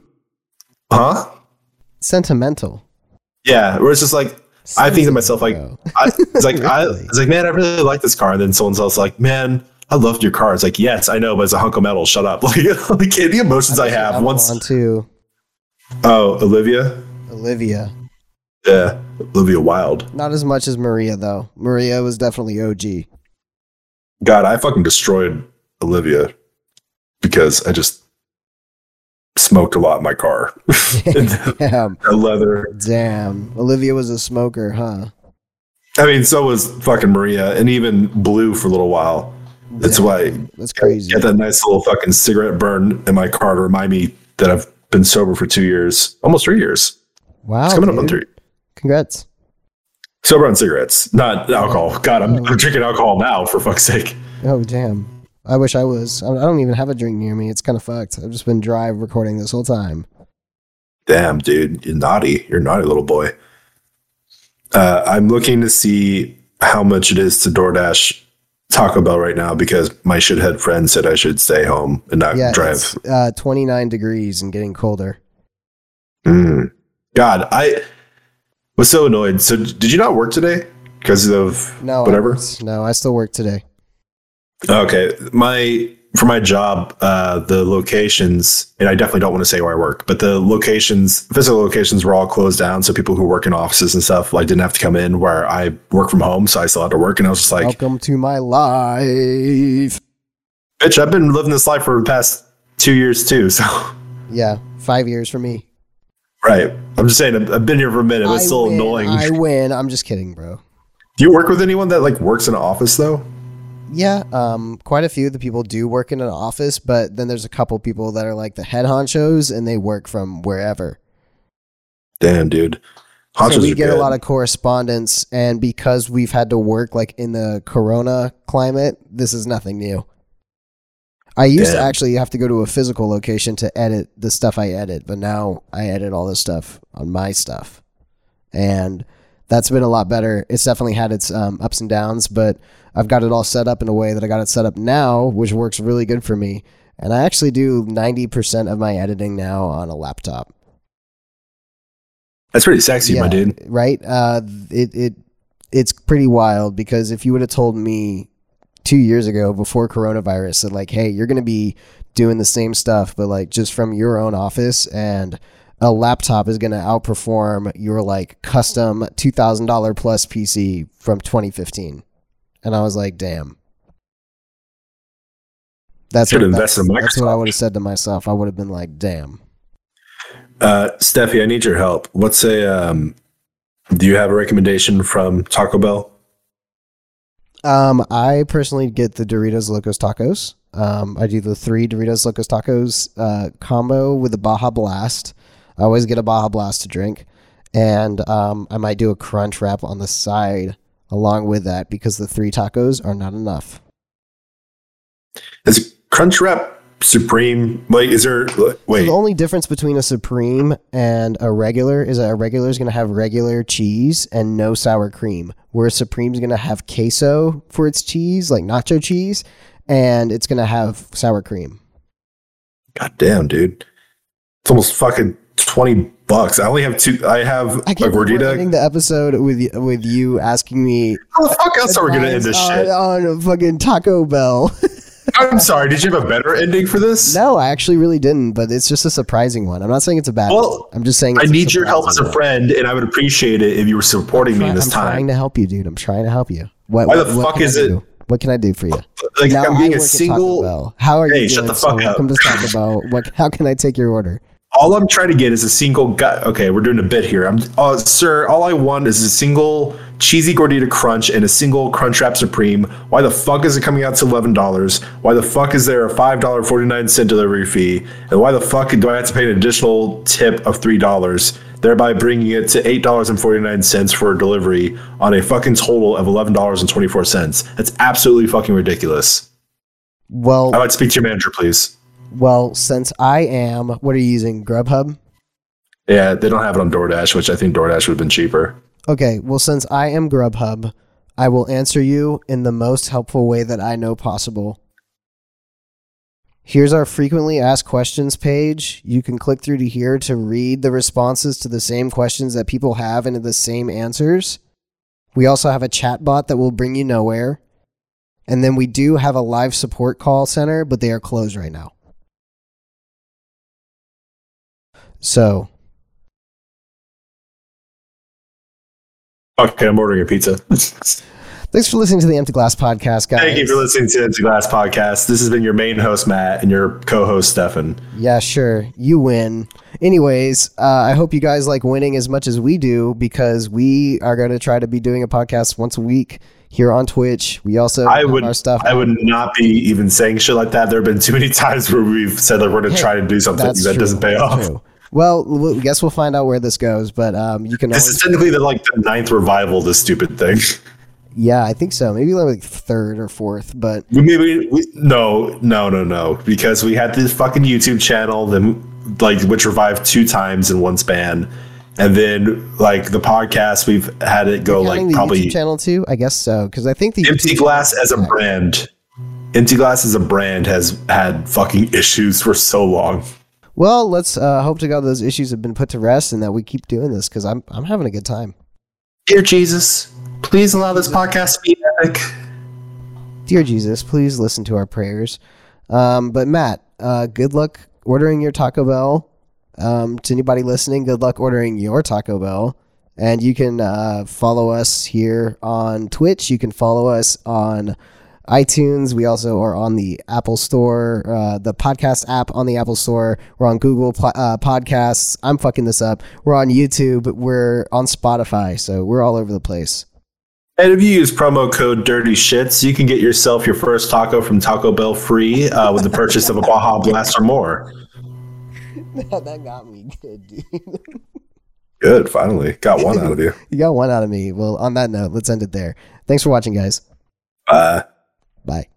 Huh? Sentimental. Yeah, where it's just like I think to myself like I, it's like really? I it's like, man, I really like this car. And then someone else like, man, I loved your car. It's like, yes, I know, but it's a hunk of metal. Shut up. Like, like the emotions I, I have once. On too. Oh, Olivia. Olivia. Yeah, Olivia Wilde. Not as much as Maria though. Maria was definitely OG. God, I fucking destroyed Olivia because I just smoked a lot in my car. Damn. leather. Damn. Olivia was a smoker, huh? I mean, so was fucking Maria, and even Blue for a little while. That's Damn. why that's crazy. Get that nice little fucking cigarette burn in my car to remind me that I've been sober for two years, almost three years. Wow, it's coming dude. up on three. Congrats. Sober on cigarettes, not alcohol. God, I'm, I'm drinking alcohol now, for fuck's sake. Oh, damn. I wish I was. I don't even have a drink near me. It's kind of fucked. I've just been dry recording this whole time. Damn, dude. You're naughty. You're a naughty little boy. Uh, I'm looking to see how much it is to DoorDash Taco Bell right now because my shithead friend said I should stay home and not yeah, drive. Uh, 29 degrees and getting colder. Mm. God, I was so annoyed. So, did you not work today because of No, whatever? worked- no, I still work today. Okay, my for my job, uh, the locations, and I definitely don't want to say where I work, but the locations, physical locations, were all closed down. So people who work in offices and stuff, like, didn't have to come in. Where I work from home, so I still had to work, and I was just like, Welcome to my life. "Bitch, I've been living this life for the past two years too." So, Yeah, five years for me. Right, I'm just saying, I've, been here for a minute. It's still win, annoying. I win. I'm just kidding, bro. Do you work with anyone that like works in an office though? Yeah, um, quite a few of the people do work in an office, but then there's a couple people that are like the head honchos and they work from wherever. Damn, dude. Honchos so we get a lot of correspondence, and because we've had to work like in the Corona climate, this is nothing new. I used to actually have to go to a physical location to edit the stuff I edit, but now I edit all this stuff on my stuff, and that's been a lot better. It's definitely had its um, ups and downs, but I've got it all set up in a way that I got it set up now, which works really good for me. And I actually do ninety percent of my editing now on a laptop That's pretty sexy, my dude. right? Uh, it it it's pretty wild because if you would have told me two years ago before coronavirus that like, hey, you're gonna be doing the same stuff, but like just from your own office and a laptop is gonna outperform your like custom two thousand dollar plus PC from 2015, and I was like, damn. That's Should what, invest that's, in that's what I would have said to myself. I would have been like, damn. Uh, Steffi, I need your help. What's a um? Do you have a recommendation from Taco Bell? Um, I personally get the Doritos Locos Tacos. Um, I do the three Doritos Locos Tacos uh, combo with the Baja Blast. I always get a Baja Blast to drink, and um, I might do a Crunch Wrap on the side along with that because the three tacos are not enough. Is Crunchwrap Supreme? Like, is there? Wait, The only difference between a Supreme and a regular is that a regular is going to have regular cheese and no sour cream, where a Supreme is going to have queso for its cheese, like nacho cheese, and it's going to have sour cream. God damn, dude. It's almost fucking twenty bucks. I only have two. I have I a can't we're gordita. ending the episode with with you asking me How the fuck else are we gonna end this advice shit? on, on fucking Taco Bell. I'm sorry. Did you have a better ending for this? no, I actually really didn't, but it's just a surprising one. I'm not saying it's a bad Well, one. I'm just saying I it's a need your help as a one. friend, and I would appreciate it if you were supporting me in this time. I'm trying to help you, dude. I'm trying to help you. What, Why the what- what fuck I is it- do? What can I do for you? Like Now I'm being work a single. How are Hey, you shut doing? the fuck So up. Welcome to Bell. What? How can I take your order? All I'm trying to get is a single gut. Okay, we're doing a bit here. I'm, uh, sir. All I want is a single cheesy gordita crunch and a single Crunchwrap Supreme. Why the fuck is it coming out to eleven dollars? Why the fuck is there a five dollar forty nine cent delivery fee? And why the fuck do I have to pay an additional tip of three dollars, thereby bringing it to eight dollars and forty nine cents for a delivery on a fucking total of eleven dollars and twenty four cents? That's absolutely fucking ridiculous. Well, I'd like to speak to your manager, please. Well, since I am, what are you using? Grubhub. Yeah, they don't have it on DoorDash, which I think DoorDash would have been cheaper. Okay, well, since I am Grubhub, I will answer you in the most helpful way that I know possible. Here's our frequently asked questions page. You can click through to here to read the responses to the same questions that people have and the same answers. We also have a chat bot that will bring you nowhere. And then we do have a live support call center, but they are closed right now. So, Okay, I'm ordering a pizza. thanks for listening to the Empty Glass podcast, guys. Thank you for listening to the Empty Glass Podcast. This has been your main host, Matt, and your co host, Stefan. Yeah, sure. You win. Anyways, uh, I hope you guys like winning as much as we do because we are going to try to be doing a podcast once a week here on Twitch. We also I would, our stuff. I would not be even saying shit like that. There have been too many times where we've said like we're going to Hey, try to do something that That's doesn't pay That's off. true. Well, we guess we'll find out where this goes, but um, you can This always, is technically the like the ninth revival. of This stupid thing. yeah, I think so. Maybe like third or fourth, but We maybe we, no, no, no, no, because we had this fucking YouTube channel, then like which revived two times in one span, and then like the podcast, we've had it go like the probably YouTube channel too. I guess so because I think the Empty YouTube Glass as a brand. Empty Glass as a brand has had fucking issues for so long. Well, let's uh, hope to God those issues have been put to rest and that we keep doing this because I'm I'm having a good time. Dear Jesus, please allow this podcast to be epic. Dear Jesus, please listen to our prayers. Um, but Matt, uh, good luck ordering your Taco Bell. Um, to anybody listening, good luck ordering your Taco Bell. And you can uh, follow us here on Twitch. You can follow us on iTunes. We also are on the Apple Store, uh, the podcast app on the Apple Store. We're on Google uh, Podcasts. I'm fucking this up. We're on YouTube. We're on Spotify. So we're all over the place. And if you use promo code Dirty Shits, you can get yourself your first taco from Taco Bell free uh, with the purchase of a Baja Blast or more. that got me good, dude. Good, finally. Got one out of you. you got one out of me. Well, on that note, let's end it there. Thanks for watching, guys. Bye. Bye.